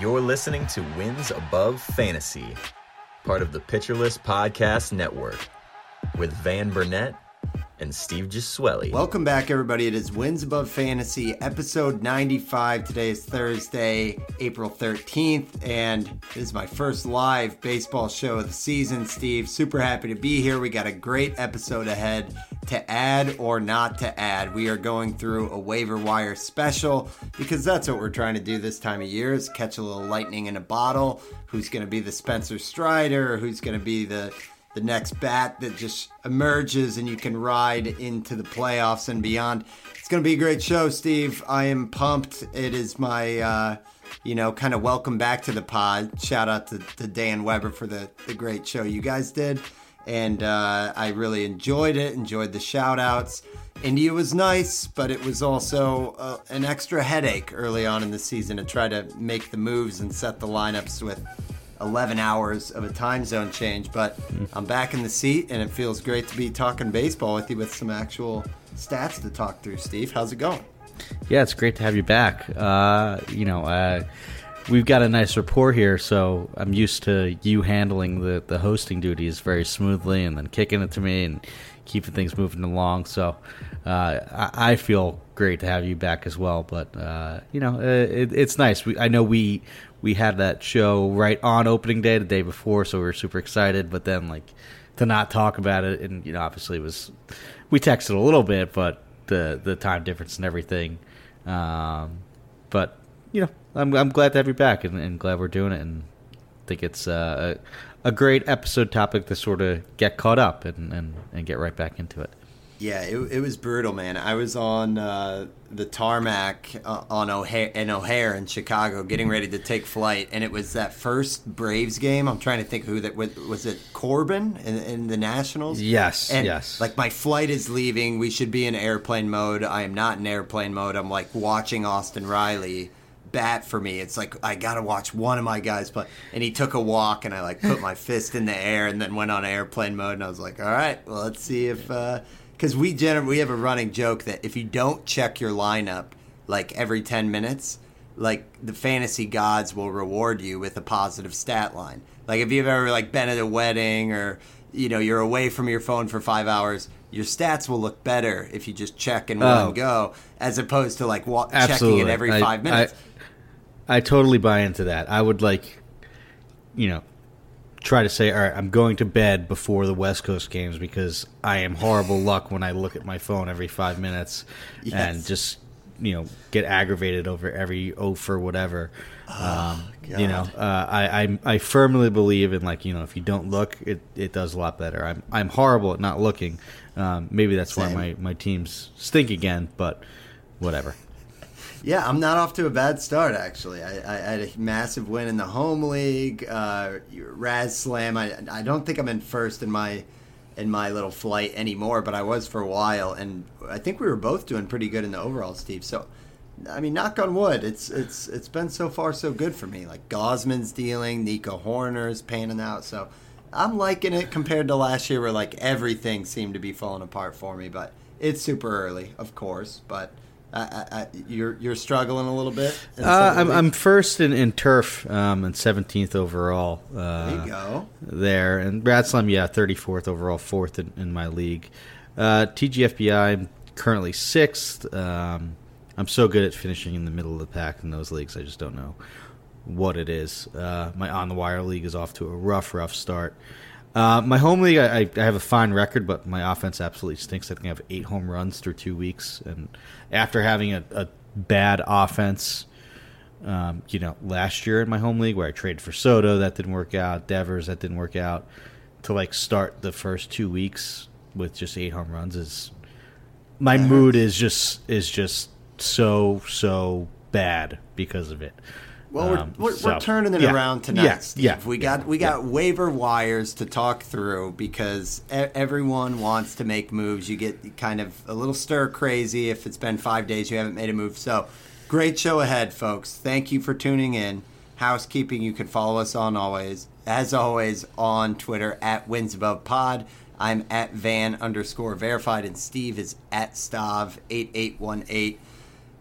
You're listening to Wins Above Fantasy, part of the Pitcher List Podcast Network, with Van Burnett and Steve Gesuele. Welcome back, everybody. It is Wins Above Fantasy, episode 95. Today is Thursday, April 13th, and this is my first live baseball show of the season, Steve. Super happy to be here. We got a great episode ahead to add or not to add. We are going through a waiver wire special because that's what we're trying to do this time of year is catch a little lightning in a bottle. Who's going to be the Spencer Strider? Who's going to be the the next bat that just emerges and you can ride into the playoffs and beyond. It's going to be a great show, Steve. I am pumped. It is my, uh, you know, kind of welcome back to the pod. Shout out to, to Dan Weber for the, the great show you guys did. And uh, I really enjoyed it, enjoyed the shout outs. India was nice, but it was also uh, an extra headache early on in the season to try to make the moves and set the lineups with 11 hours of a time zone change. But I'm back in the seat, and it feels great to be talking baseball with you with some actual stats to talk through. Steve, how's it going? Yeah, it's great to have you back. Uh, you know, uh, we've got a nice rapport here, so I'm used to you handling the, the hosting duties very smoothly and then kicking it to me and keeping things moving along. So uh, I, I, feel great to have you back as well. But uh, you know, uh, it, it's nice. We, I know we we had that show right on opening day, the day before, so we were super excited. But then, like, to not talk about it, and you know, obviously, it was we texted a little bit, but the the time difference and everything. Um, but you know, I'm I'm glad to have you back, and, and glad we're doing it, and think it's uh, a a great episode topic to sort of get caught up and, and, and get right back into it. Yeah, it, it was brutal, man. I was on uh, the tarmac uh, on O'Hare in O'Hare in Chicago, getting ready to take flight, and it was that first Braves game. I'm trying to think who that was. Was it Corbin in, in the Nationals? Yes, and, yes. Like my flight is leaving. We should be in airplane mode. I am not in airplane mode. I'm like watching Austin Riley bat for me. It's like I gotta watch one of my guys play. And he took a walk, and I like put my fist in the air, and then went on airplane mode. And I was like, all right, well, let's see if. Uh, because we generally we have a running joke that if you don't check your lineup like every 10 minutes like the fantasy gods will reward you with a positive stat line. Like if you've ever like been at a wedding or you know you're away from your phone for five hours your stats will look better if you just check in one oh. go as opposed to like wa- checking it every five minutes. I, I totally buy into that. I would like you know try to say, all right, I'm going to bed before the West Coast games because I am horrible luck when I look at my phone every five minutes yes. and just you know get aggravated over every o for whatever. Oh, um, you know, uh, I, I I firmly believe in like you know if you don't look, it, it does a lot better. I'm I'm horrible at not looking. Um, maybe that's Same. why my my teams stink again, but whatever. Yeah, I'm not off to a bad start actually. I, I had a massive win in the home league, uh, Raz Slam. I, I don't think I'm in first in my in my little flight anymore, but I was for a while, and I think we were both doing pretty good in the overall, Steve. So, I mean, knock on wood, it's it's it's been so far so good for me. Like Gausman's dealing, Nico Hoerner's panning out, so I'm liking it compared to last year, where like everything seemed to be falling apart for me. But it's super early, of course, but I, I, you're you're struggling a little bit. Uh, I'm, I'm first in, in turf um, and 17th overall. Uh, there you go. There and Brad Slam, yeah, 34th overall, fourth in, in my league. Uh, TGFBI, I'm currently sixth. Um, I'm so good at finishing in the middle of the pack in those leagues. I just don't know what it is. Uh, my on the wire league is off to a rough, rough start. Uh, my home league, I, I, have a fine record, but my offense absolutely stinks. I think I have eight home runs through two weeks, and after having a, a bad offense, um, you know, last year in my home league where I traded for Soto, that didn't work out. Devers, that didn't work out. To like start the first two weeks with just eight home runs is my mood is just is just so so bad because of it. Well, we're, Um, we're, so, we're turning it yeah, around tonight, yeah, Steve. yeah, we got we got waiver wires to talk through because e- everyone wants to make moves. You get kind of a little stir crazy if it's been five days you haven't made a move. So, great show ahead, folks. Thank you for tuning in. Housekeeping, you can follow us on always, as always, on Twitter at Wins Above Pod. I'm at Van underscore verified, and Steve is at Stav eight eight one eight.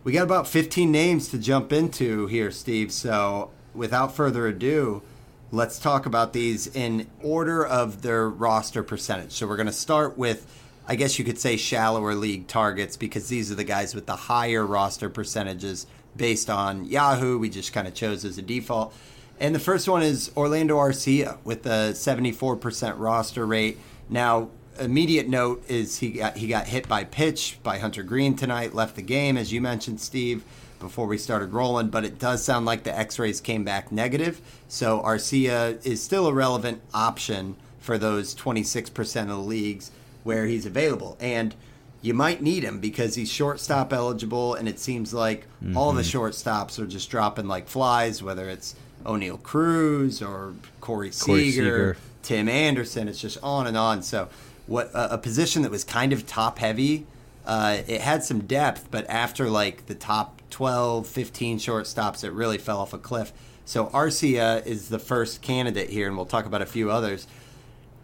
We got about 15 names to jump into here, Steve. So, without further ado, let's talk about these in order of their roster percentage. So, we're going to start with, I guess you could say, shallower league targets because these are the guys with the higher roster percentages based on Yahoo. We just kind of chose as a default. And the first one is Orlando Arcia with a 74% roster rate. Now, immediate note is he got he got hit by pitch by Hunter Greene tonight, left the game as you mentioned, Steve, before we started rolling. But it does sound like the X-rays came back negative, so Arcia is still a relevant option for those 26% of the leagues where he's available, and you might need him because he's shortstop eligible, and it seems like all the mm-hmm. shortstops are just dropping like flies, whether it's Oneil Cruz or Corey Corey Seager. Seager. Tim Anderson. It's just on and on. So, what a, a position that was kind of top heavy. Uh, it had some depth, but after like the top 12, 15 shortstops, it really fell off a cliff. So Arcia is the first candidate here, and we'll talk about a few others.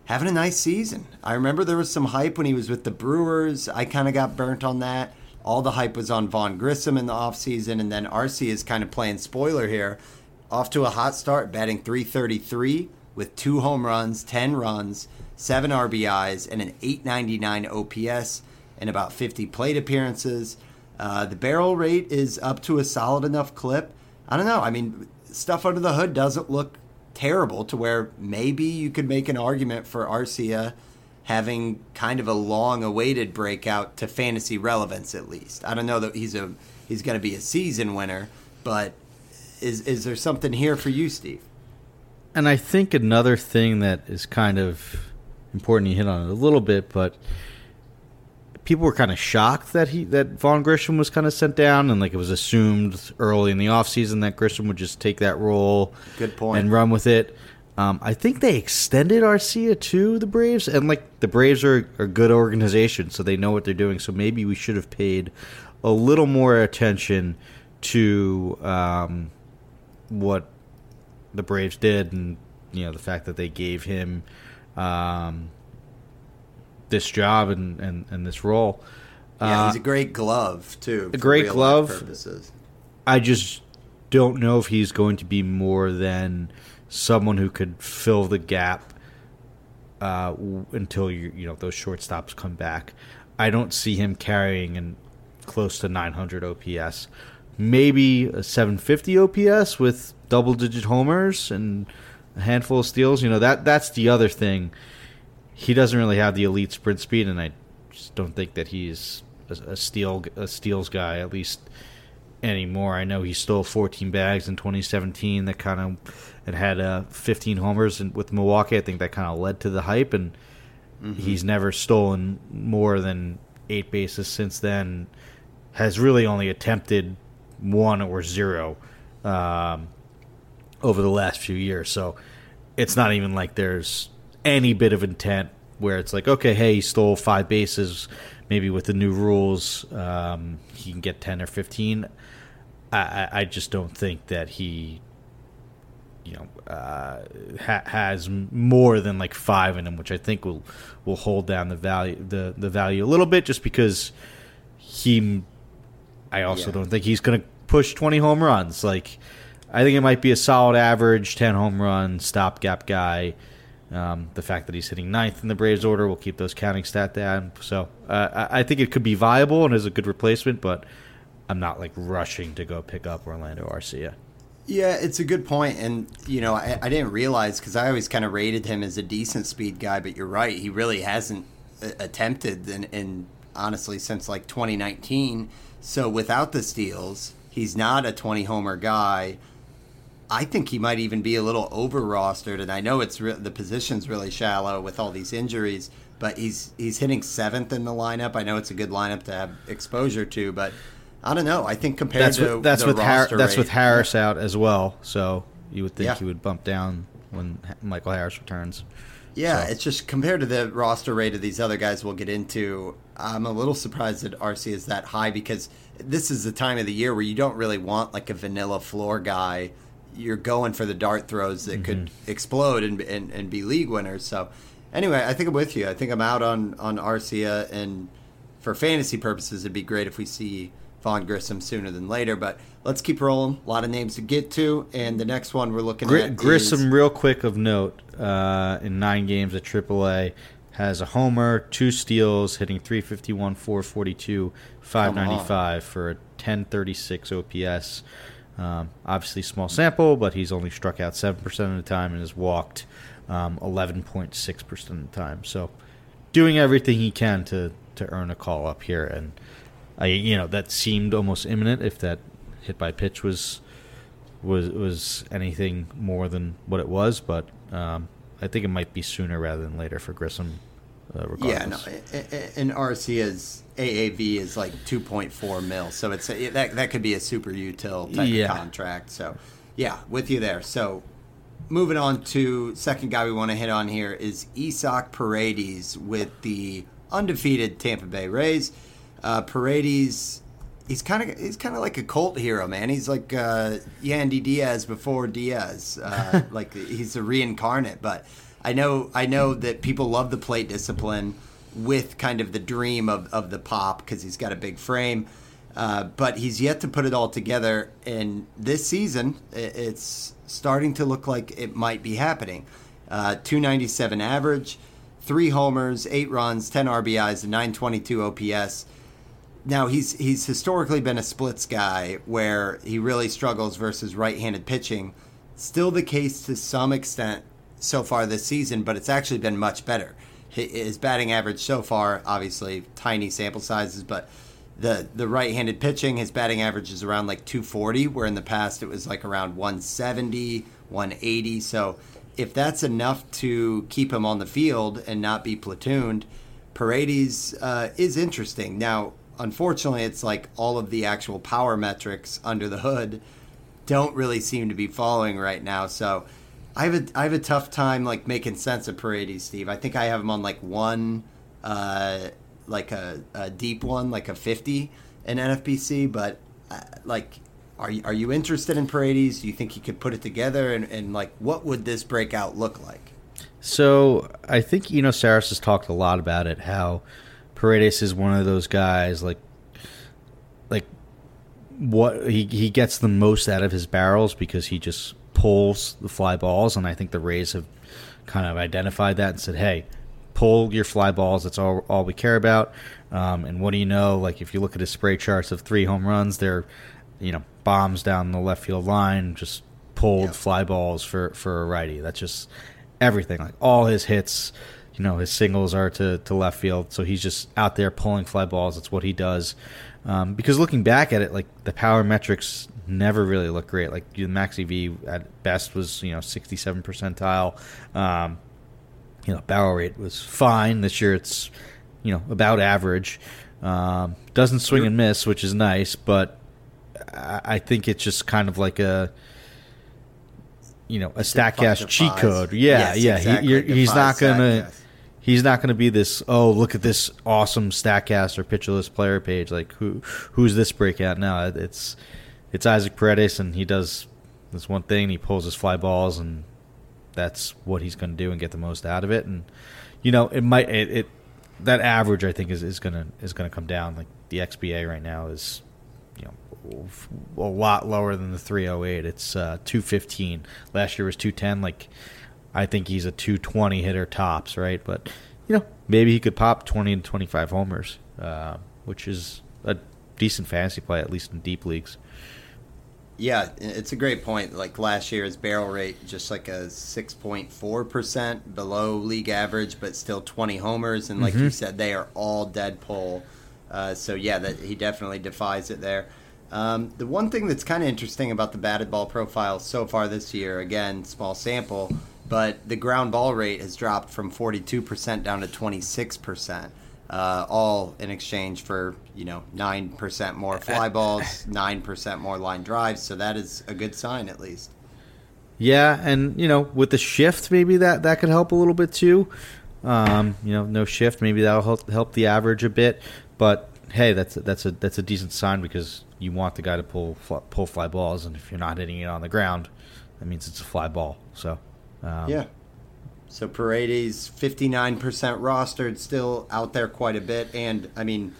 Having a nice season. I remember there was some hype when he was with the Brewers. I kind of got burnt on that. All the hype was on Vaughn Grissom in the offseason, and then Arcia is kind of playing spoiler here. Off to a hot start, batting 333 with two home runs, 10 runs, seven RBIs, and an 899 OPS, and about 50 plate appearances. Uh, the barrel rate is up to a solid enough clip. I don't know. I mean, stuff under the hood doesn't look terrible to where maybe you could make an argument for Arcia having kind of a long awaited breakout to fantasy relevance at least. I don't know that he's a he's going to be a season winner, but is is there something here for you, Steve? And I think another thing that is kind of important, you hit on it a little bit, but people were kind of shocked that he that Vaughn Grissom was kind of sent down, and like it was assumed early in the offseason that Grissom would just take that role, Good point. and run with it. Um, I think they extended Arcia to the Braves, and like the Braves are a good organization, so they know what they're doing. So maybe we should have paid a little more attention to um, what the Braves did, and you know the fact that they gave him um, this job and, and, and this role. Yeah, Uh, he's a great glove too. a great glove. Purposes. I just don't know if he's going to be more than someone who could fill the gap uh, until you you know those shortstops come back. I don't see him carrying in close to 900 OPS. Maybe a 750 OPS with double digit homers and a handful of steals. You know that that's the other thing. He doesn't really have the elite sprint speed, and I just don't think that he's a, a steal a steals guy at least anymore. I know he stole 14 bags in 2017. That kind of it had uh, 15 homers and with Milwaukee. I think that kind of led to the hype, and he's never stolen more than eight bases since then. Has really only attempted one or zero um, over the last few years. So it's not even like there's any bit of intent where it's like, okay, hey, he stole five bases. Maybe with the new rules, um, he can get 10 or 15. I, I, just don't think that he, you know, uh, ha- has more than like five in him, which I think will will hold down the value the, the value a little bit, just because he. I also Yeah. don't think he's going to push 20 home runs. Like, I think it might be a solid average, 10 home run, stopgap guy. Um, the fact that he's hitting ninth in the Braves order will keep those counting stat down. So uh, I, think it could be viable and is a good replacement, but I'm not like rushing to go pick up Orlando Arcia. Yeah, it's a good point, and you know, I, I didn't realize because I always kind of rated him as a decent speed guy, but you're right, he really hasn't uh, attempted, and, and honestly, since like 2019. So without the steals, he's not a 20 homer guy. I think he might even be a little over rostered, and I know it's re- the position's really shallow with all these injuries, but he's he's hitting seventh in the lineup. I know it's a good lineup to have exposure to, but I don't know. I think compared That's to with, that's with Har- that's rate- with Harris out as well. So you would think Yeah. he would bump down when Michael Harris returns. Yeah, So- it's just compared to the roster rate of these other guys we'll get into. I'm a little surprised that Arcia is that high because this is the time of the year where you don't really want like a vanilla floor guy. You're going for the dart throws that could Mm-hmm. explode and, and and be league winners. So anyway, I think I'm with you. I think I'm out on on Arcia, and for fantasy purposes, it'd be great if we see Vaughn Grissom sooner than later. But let's keep rolling. A lot of names to get to, and the next one we're looking Gr- at Grissom, is- real quick of note, uh, in nine games at AAA, has a homer, two steals, hitting 351, 442, 595 for a 1036 OPS. Um, obviously, small sample, but he's only struck out 7% of the time and has walked um, 11.6% of the time. So, doing everything he can to, to earn a call up here. And, I, you know, that seemed almost imminent if that hit by pitch was was was anything more than what it was, but um, I think it might be sooner rather than later for Grissom. Uh, Yeah, no, regardless. a- a- and AAV is like 2.4 mil, so it's a, that that could be a super util type Yeah. of contract. So, yeah, with you there. So, moving on to second guy we want to hit on here is Isaac Paredes with the undefeated Tampa Bay Rays. Uh, Paredes, he's kind of he's kind of like a cult hero, man. He's like uh, Yandy Diaz before Diaz, uh, like he's a reincarnate. But I know I know that people love the plate discipline with kind of the dream of, of the pop because he's got a big frame. Uh, but he's yet to put it all together. And this season, it's starting to look like it might be happening. Uh, 297 average, three homers, eight runs, 10 RBIs, and 922 OPS. Now he's he's historically been a splits guy where he really struggles versus right-handed pitching. Still the case to some extent so far this season, but it's actually been much better. His batting average so far, obviously tiny sample sizes, but the the right-handed pitching, his batting average is around like 240, where in the past it was like around 170, 180. So if that's enough to keep him on the field and not be platooned, Paredes uh, is interesting. Now, unfortunately, it's like all of the actual power metrics under the hood don't really seem to be following right now. So I have a I have a tough time like making sense of Paredes, Steve. I think I have him on like one, uh, like a, a deep one, like a fifty in NFBC. But uh, like, are you, are you interested in Paredes? Do you think he could put it together? And, and like, what would this breakout look like? So I think Eno Sarris has talked a lot about it. How Paredes is one of those guys like like what he he gets the most out of his barrels because he just pulls the fly balls, and I think the Rays have kind of identified that and said, "Hey, pull your fly balls. That's all all we care about." Um, and what do you know? Like if you look at his spray charts of three home runs, they're you know bombs down the left field line, just pulled Yep. fly balls for for a righty. That's just everything. Like all his hits, you know, his singles are to, to left field. So he's just out there pulling fly balls. That's what he does. Um, because looking back at it, like the power metrics never really look great. Like the max EV at best was you know 67 percentile. Um, you know, barrel rate was fine this year. It's you know about average. Um, doesn't swing and miss, which is nice, but I, I think it's just kind of like a you know a Statcast cheat code. Yeah, Yes, yeah. exactly, He, you're, he's not gonna Statcast. he's not gonna be this. Oh, look at this awesome Statcast or Pitcher List player page. Like who who's this breakout? now? it's it's Isaac Paredes, and he does this one thing. He pulls his fly balls, and that's what he's going to do and get the most out of it. And you know, it might it, it that average I think is, is gonna is gonna come down. Like the XBA right now is you know a lot lower than the 308. It's uh, 215. Last year was 210. Like I think he's a 220 hitter tops, right? But you know maybe he could pop 20 to 25 homers, uh, which is a decent fantasy play at least in deep leagues. Yeah, it's a great point. Like last year, his barrel rate just like a six point four percent below league average, but still twenty homers. And like you said, they are all dead pull. Uh, so yeah, that he definitely defies it there. Um, the one thing that's kind of interesting about the batted ball profile so far this year, again, small sample, but the ground ball rate has dropped from forty two percent down to twenty six percent. Uh, all in exchange for you know nine percent more fly balls, nine percent more line drives. So that is a good sign, at least. Yeah, and you know, with the shift, maybe that that could help a little bit too. Um, you know, no shift, maybe that'll help help the average a bit. But hey, that's a, that's a that's a decent sign because you want the guy to pull pull fly balls, and if you're not hitting it on the ground, that means it's a fly ball. So um, yeah, so Paredes, 59% rostered, still out there quite a bit. And, I mean,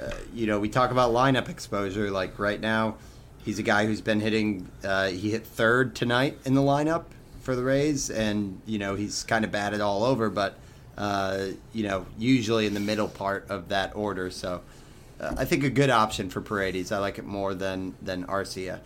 uh, you know, we talk about lineup exposure. Like right now, he's a guy who's been hitting, uh, he hit third tonight in the lineup for the Rays. And, you know, he's kind of batted all over, but, uh, you know, usually in the middle part of that order. So uh, I think a good option for Paredes. I like it more than, than Arcia.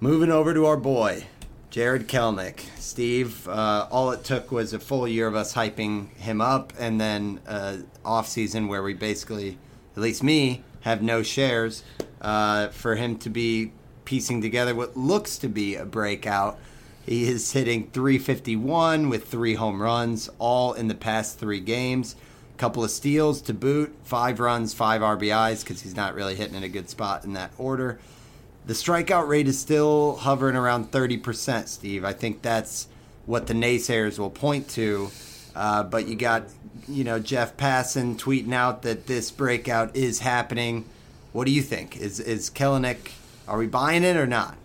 Moving over to our boy, Jarred Kelenic. Steve, uh, all it took was a full year of us hyping him up and then uh, off season where we basically, at least me, have no shares uh, for him to be piecing together what looks to be a breakout. He is hitting 351 with three home runs, all in the past three games. A couple of steals to boot, five runs, five RBIs, because he's not really hitting in a good spot in that order. The strikeout rate is still hovering around 30%, Steve. I think that's what the naysayers will point to. Uh, but you got, you know, Jeff Passan tweeting out that this breakout is happening. What do you think? Is is Kelenic? Are we buying it or not?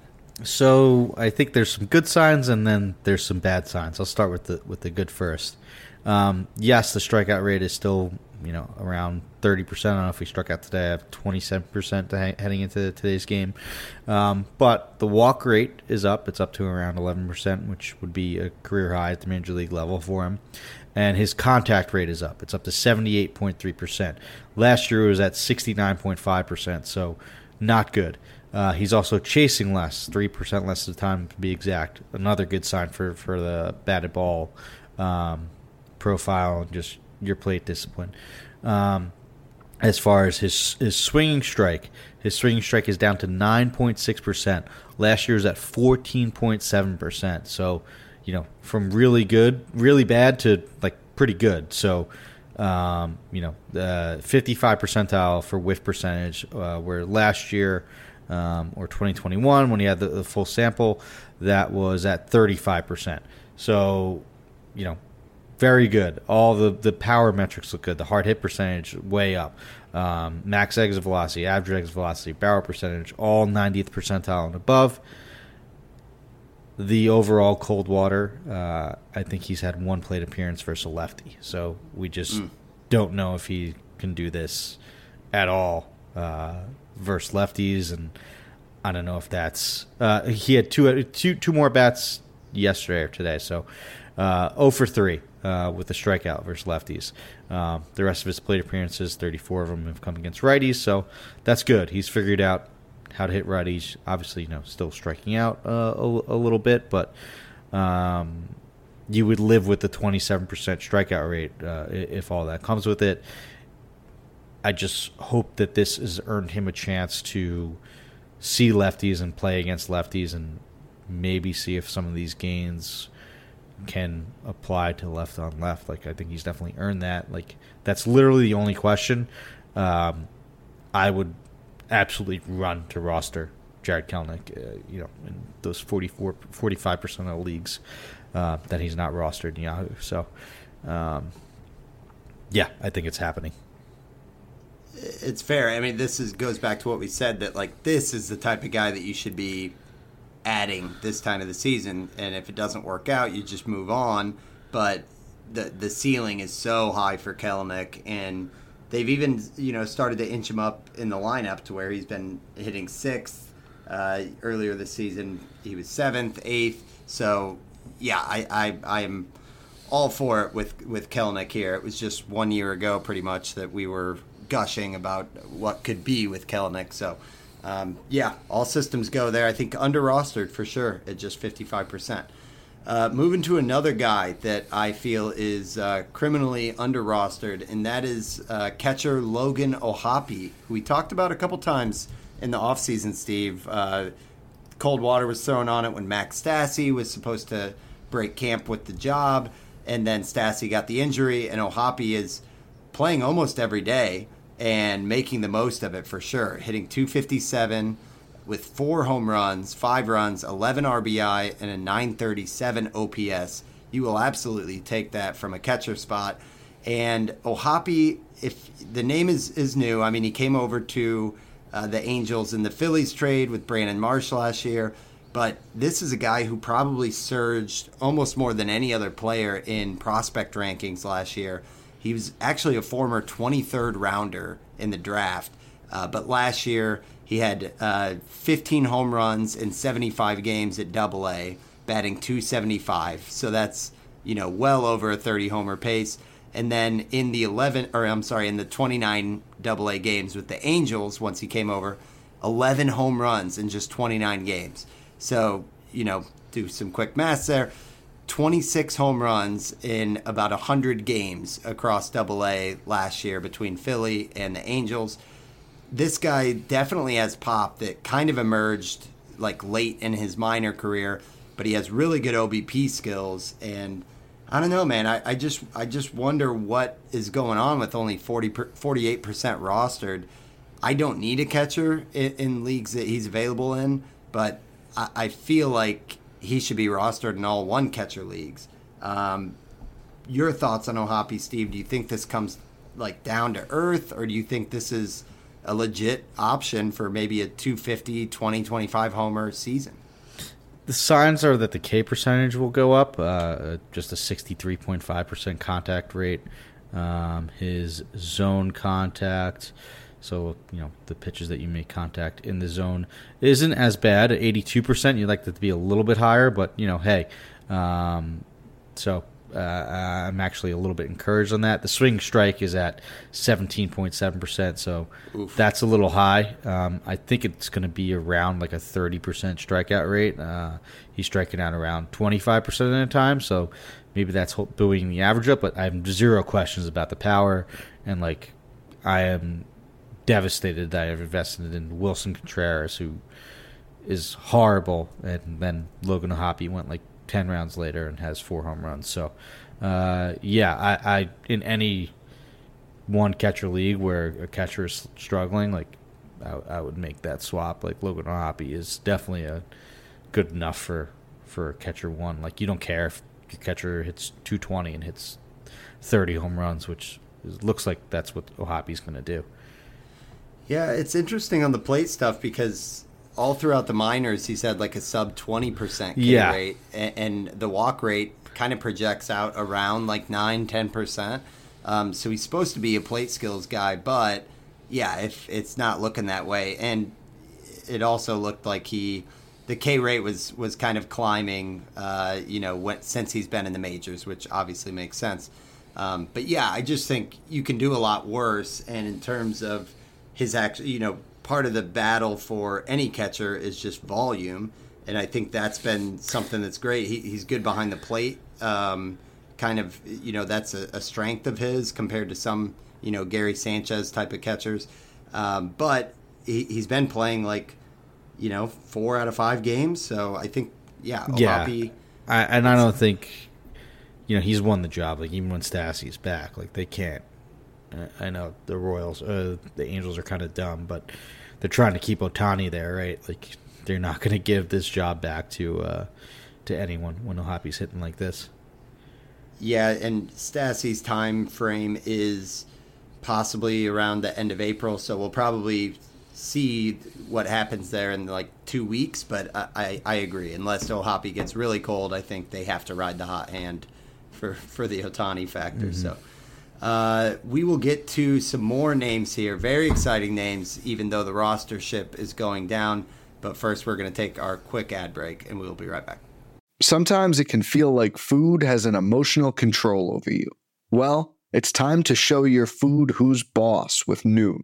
So I think there's some good signs and then there's some bad signs. I'll start with the with the good first. Um, yes, the strikeout rate is still you know around 30%. I don't know if we struck out today. I have 27% heading into today's game. Um, but the walk rate is up. It's up to around 11%, which would be a career high at the major league level for him. And his contact rate is up. It's up to 78.3%. Last year it was at 69.5%, so not good. Uh, he's also chasing less, 3% less of the time to be exact. Another good sign for, for the batted ball um, profile and just your plate discipline. Um, as far as his his swinging strike, his swinging strike is down to 9.6%. Last year was at 14.7%. So, you know, from really good, really bad to like pretty good. So, um, you know, uh, 55 percentile for whiff percentage, uh, where last year um, or 2021, when he had the, the full sample, that was at 35%. So, you know, very good. All the, the power metrics look good. The hard hit percentage way up. Um, max exit velocity, average exit velocity, barrel percentage, all 90th percentile and above. The overall cold water, uh, I think he's had one plate appearance versus a lefty. So we just mm. don't know if he can do this at all uh, versus lefties. And I don't know if that's. Uh, he had two, two, two more bats yesterday or today. So uh, 0 for 3 uh, with a strikeout versus lefties. Um, the rest of his plate appearances, 34 of them have come against righties, so that's good. He's figured out how to hit righties. Obviously, you know, still striking out uh, a, a, little bit, but um, you would live with the 27% strikeout rate uh, if all that comes with it. I just hope that this has earned him a chance to see lefties and play against lefties and maybe see if some of these gains can apply to left on left. Like I think he's definitely earned that. Like that's literally the only question. Um, I would absolutely run to roster Jarred Kelenic. Uh, you know, in those 44, 45 percent of leagues uh, that he's not rostered in Yahoo. So, um, yeah, I think it's happening. It's fair. I mean, this is goes back to what we said that like this is the type of guy that you should be adding this time of the season. And if it doesn't work out, you just move on. But the the ceiling is so high for Kelenic, and they've even you know started to inch him up in the lineup to where he's been hitting sixth. Uh, earlier this season, he was seventh, eighth. So yeah, I I, I am all for it with with Kelenic here. It was just one year ago, pretty much, that we were gushing about what could be with Kelenic. So um, yeah, all systems go there. I think under rostered for sure at just 55%. Uh, moving to another guy that I feel is uh, criminally under rostered, and that is uh, catcher Logan O'Hoppe, who we talked about a couple times in the offseason, Steve. Uh, cold water was thrown on it when Max Stassi was supposed to break camp with the job, and then Stassi got the injury, and O'Hoppe is playing almost every day and making the most of it for sure. Hitting 257 with four home runs, five runs, 11 RBI, and a 937 OPS. You will absolutely take that from a catcher spot. And O'Hoppe, if the name is, is new, I mean, he came over to uh, the Angels in the Phillies trade with Brandon Marsh last year. But this is a guy who probably surged almost more than any other player in prospect rankings last year. He was actually a former 23rd rounder in the draft. Uh, but last year, he had uh, 15 home runs in 75 games at Double A, batting 275. So that's you know well over a 30 homer pace. And then in the 11, or I'm sorry, in the 29 Double A games with the Angels, once he came over, 11 home runs in just 29 games. So you know, do some quick math there. 26 home runs in about 100 games across Double A last year between Philly and the Angels. This guy definitely has pop that kind of emerged like late in his minor career, but he has really good OBP skills and I don't know, man. I, I just I just wonder what is going on with only 40 48% rostered. I don't need a catcher in, in leagues that he's available in, but I, I feel like he should be rostered in all one catcher leagues. Um, your thoughts on O'Hoppe, Steve? Do you think this comes like down to earth, or do you think this is a legit option for maybe a 250, 20, 25 homer season? The signs are that the K percentage will go up, uh, just a 63.5% contact rate. Um, his zone contact so you know the pitches that you make contact in the zone isn't as bad. At eighty-two percent, you'd like that to be a little bit higher, but you know, hey, um, so uh, I'm actually a little bit encouraged on that. The swing strike is at seventeen point seven percent, so Oof. that's a little high. Um, I think it's going to be around like a thirty percent strikeout rate. Uh, he's striking out around twenty-five percent of the time, so maybe that's buoying the average up. But I have zero questions about the power and like I am devastated that I've invested in Willson Contreras, who is horrible, and then Logan O'Hoppe went like ten rounds later and has four home runs. So, uh, yeah, I, I in any one catcher league where a catcher is struggling, like I, I would make that swap. Like Logan O'Hoppe is definitely a good enough for for catcher one. Like you don't care if your catcher hits 220 and hits 30 home runs, which looks like that's what O'Hoppe's going to do. Yeah, it's interesting on the plate stuff because all throughout the minors, he's had like a sub 20% K yeah. rate, and, and, the walk rate kind of projects out around like 9 10%. Um, so he's supposed to be a plate skills guy, but yeah, if it's not looking that way. And it also looked like he. The K rate was was kind of climbing, uh, you know, when, since he's been in the majors, which obviously makes sense. Um, but yeah, I just think you can do a lot worse. And in terms of his act, you know, part of the battle for any catcher is just volume, and I think that's been something that's great. He, he's good behind the plate. Um, kind of, you know, that's a, a, strength of his compared to some, you know, Gary Sanchez type of catchers. Um, but he, has been playing like, you know, four out of five games. So I think, yeah, yeah. I, and I don't think, you know, he's won the job. Like even when Stassi's back, like they can't I know the Royals, uh, the Angels are kind of dumb, but they're trying to keep Ohtani there, right? Like they're not going to give this job back to uh, to anyone when O'Hoppe's hitting like this. Yeah, and Stassi's time frame is possibly around the end of April, so we'll probably see what happens there in like two weeks. But I, I, I agree. Unless O'Hoppe gets really cold, I think they have to ride the hot hand for for the Ohtani factor. Mm-hmm. So uh, we will get to some more names here, very exciting names, even though the roster ship is going down. But first, we're going to take our quick ad break, and we'll be right back. Sometimes it can feel like food has an emotional control over you. Well, it's time to show your food who's boss with Noom.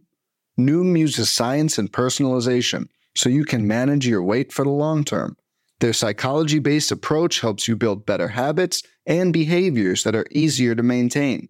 Noom uses science and personalization so you can manage your weight for the long term. Their psychology based approach helps you build better habits and behaviors that are easier to maintain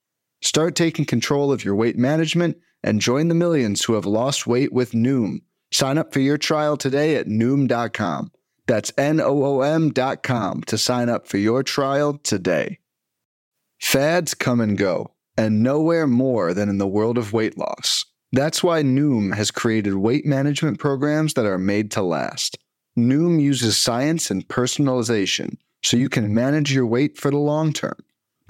Start taking control of your weight management and join the millions who have lost weight with Noom. Sign up for your trial today at Noom.com. That's N O O M.com to sign up for your trial today. Fads come and go, and nowhere more than in the world of weight loss. That's why Noom has created weight management programs that are made to last. Noom uses science and personalization so you can manage your weight for the long term.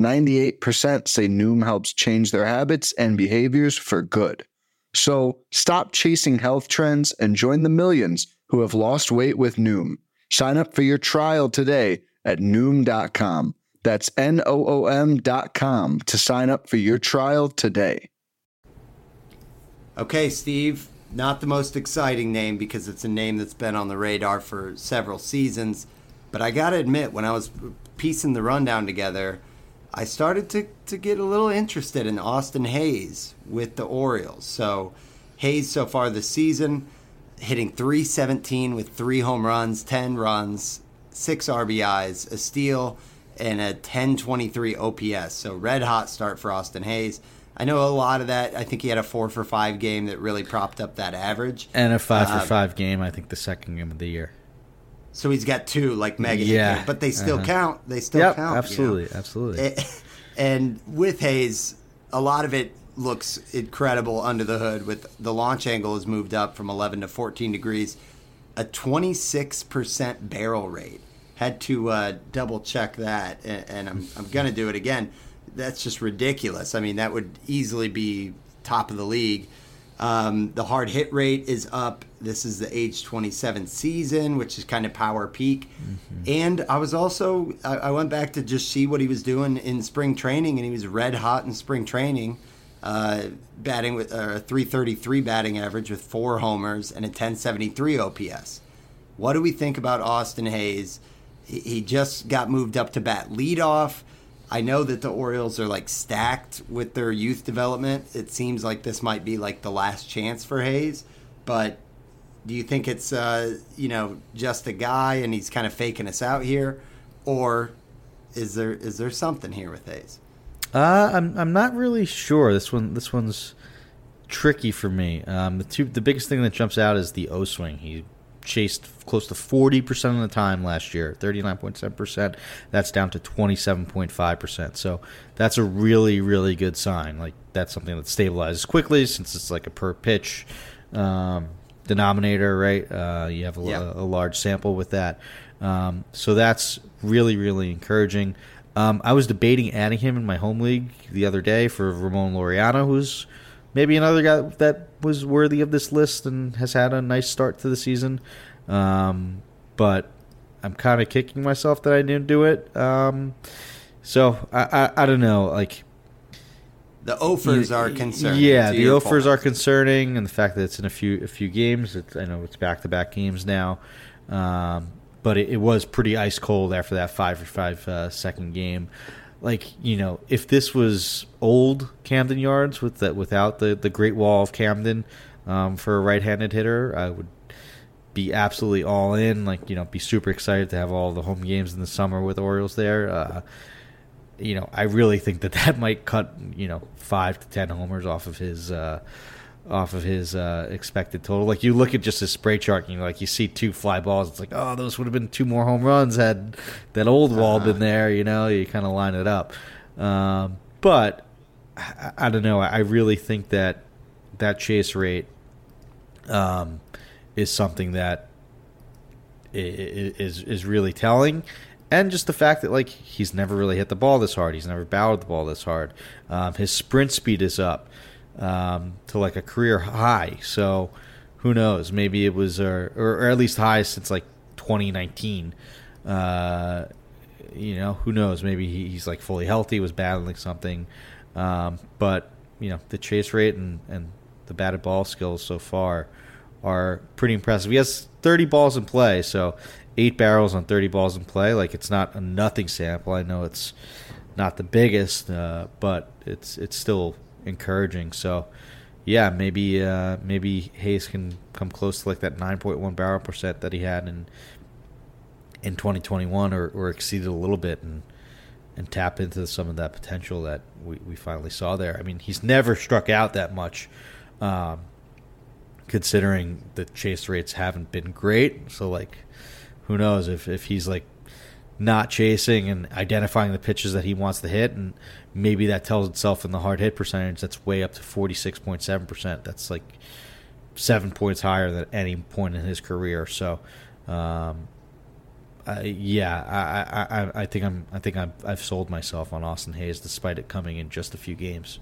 98% say Noom helps change their habits and behaviors for good. So stop chasing health trends and join the millions who have lost weight with Noom. Sign up for your trial today at Noom.com. That's N O O M.com to sign up for your trial today. Okay, Steve, not the most exciting name because it's a name that's been on the radar for several seasons. But I got to admit, when I was piecing the rundown together, I started to, to get a little interested in Austin Hays with the Orioles. So, Hays so far this season, hitting 317 with three home runs, 10 runs, six RBIs, a steal, and a 1023 OPS. So, red hot start for Austin Hays. I know a lot of that. I think he had a four for five game that really propped up that average. And a five Uh, for five game, I think the second game of the year. So he's got two like mega, Yeah. hit, but they still Uh-huh. count. They still Yep, count. you know? absolutely, absolutely. Eh, And with Hays, a lot of it looks incredible under the hood. With the launch angle has moved up from 11 to 14 degrees, a 26% barrel rate. Had to uh, double check that, and, and I'm, I'm going to do it again. That's just ridiculous. I mean, that would easily be top of the league. Um, the hard hit rate is up. This is the age 27 season, which is kind of power peak. And I was also, I, I went back to just see what he was doing in spring training, and he was red hot in spring training, uh, batting with uh, a 333 batting average with four homers and a 1073 OPS. What do we think about Austin Hays? He, he just got moved up to bat leadoff. I know that the Orioles are like stacked with their youth development. It seems like this might be like the last chance for Hays, but do you think it's uh, you know just a guy and he's kind of faking us out here, or is there is there something here with Hays? Uh, I'm I'm not really sure. This one this one's tricky for me. Um, the two the biggest thing that jumps out is the O swing. He chased close to forty percent of the time last year, thirty nine point seven percent. That's down to twenty seven point five percent. So that's a really really good sign. Like that's something that stabilizes quickly since it's like a per pitch um, denominator, right? Uh, you have a, Yeah. a large sample with that. Um, so that's really really encouraging. Um, I was debating adding him in my home league the other day for Ramon Laureano, who's maybe another guy that was worthy of this list and has had a nice start to the season. Um, but I'm kind of kicking myself that I didn't do it. Um, so I, I I don't know like. The offers are concerning. Yeah, the offers are concerning, and the fact that it's in a few a few games. It's, I know it's back to back games now, um, but it, it was pretty ice cold after that five for five uh, second game. Like you know, if this was old Camden yards with the, without the the Great Wall of Camden um, for a right handed hitter, I would be absolutely all in. Like you know, be super excited to have all the home games in the summer with Orioles there. Uh, you know, I really think that that might cut you know five to ten homers off of his uh, off of his uh, expected total. Like you look at just his spray chart, and you like you see two fly balls. It's like, oh, those would have been two more home runs had that old wall been there. You know, you kind of line it up. Um, but I, I don't know. I really think that that chase rate um, is something that is is really telling. And just the fact that like he's never really hit the ball this hard. He's never barreled the ball this hard. Um, his sprint speed is up um, to like a career high. So who knows? Maybe it was, or, or at least high since like 2019. Uh, you know, who knows? Maybe he's like fully healthy, was battling something. Um, but you know, the chase rate and and the batted ball skills so far are pretty impressive. He has 30 balls in play, so eight barrels on 30 balls in play. Like it's not a nothing sample. I know it's not the biggest, uh, but it's it's still encouraging. So yeah, maybe uh, maybe Hays can come close to like that 9.1 barrel percent that he had in in 2021, or, or exceed it a little bit and and tap into some of that potential that we, we finally saw there. I mean, he's never struck out that much, um, considering the chase rates haven't been great. So like, who knows if if he's like not chasing and identifying the pitches that he wants to hit, and maybe that tells itself in the hard hit percentage. That's way up to forty six point seven percent. That's like seven points higher than any point in his career. So, um, uh, yeah, I, I, I think I'm I think I'm, I've sold myself on Austin Hays, despite it coming in just a few games.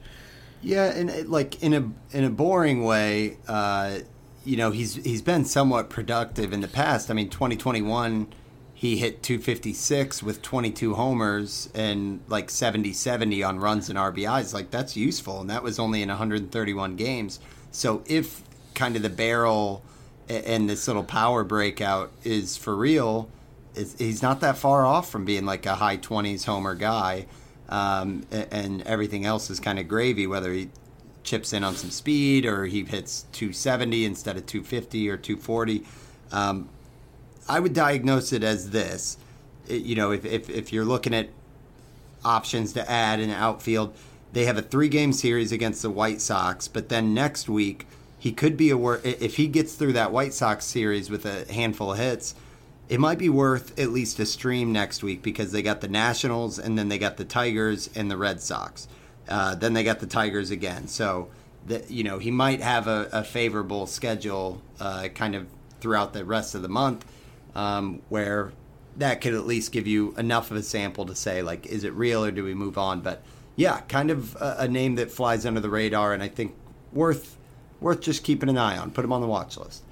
Yeah, and it, like in a in a boring way, uh, you know, he's he's been somewhat productive in the past. I mean, 2021 he hit 256 with 22 homers and like 70 70 on runs and RBIs. Like that's useful, and that was only in 131 games. So if kind of the barrel and this little power breakout is for real, he's not that far off from being like a high 20s homer guy. Um, and everything else is kind of gravy, whether he chips in on some speed or he hits 270 instead of 250 or 240. Um, I would diagnose it as this. It, you know, if, if, if you're looking at options to add in outfield, they have a three game series against the White Sox, but then next week he could be a if he gets through that White Sox series with a handful of hits, it might be worth at least a stream next week because they got the Nationals and then they got the Tigers and the Red Sox. Uh, then they got the Tigers again. So that you know he might have a, a favorable schedule uh, kind of throughout the rest of the month um, where that could at least give you enough of a sample to say like is it real or do we move on but yeah kind of a, a name that flies under the radar and i think worth worth just keeping an eye on put him on the watch list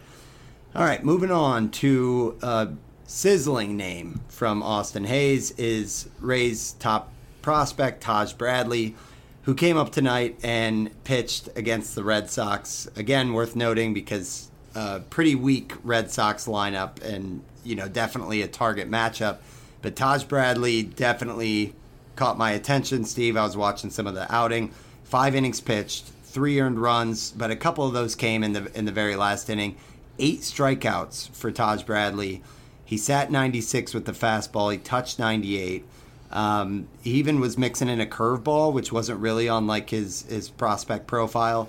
all right moving on to a sizzling name from austin Hays is ray's top prospect taj bradley who came up tonight and pitched against the red sox again worth noting because a pretty weak Red Sox lineup and, you know, definitely a target matchup. But Taj Bradley definitely caught my attention, Steve. I was watching some of the outing. Five innings pitched, three earned runs, but a couple of those came in the in the very last inning. Eight strikeouts for Taj Bradley. He sat 96 with the fastball. He touched 98. Um, he even was mixing in a curveball, which wasn't really on like his his prospect profile.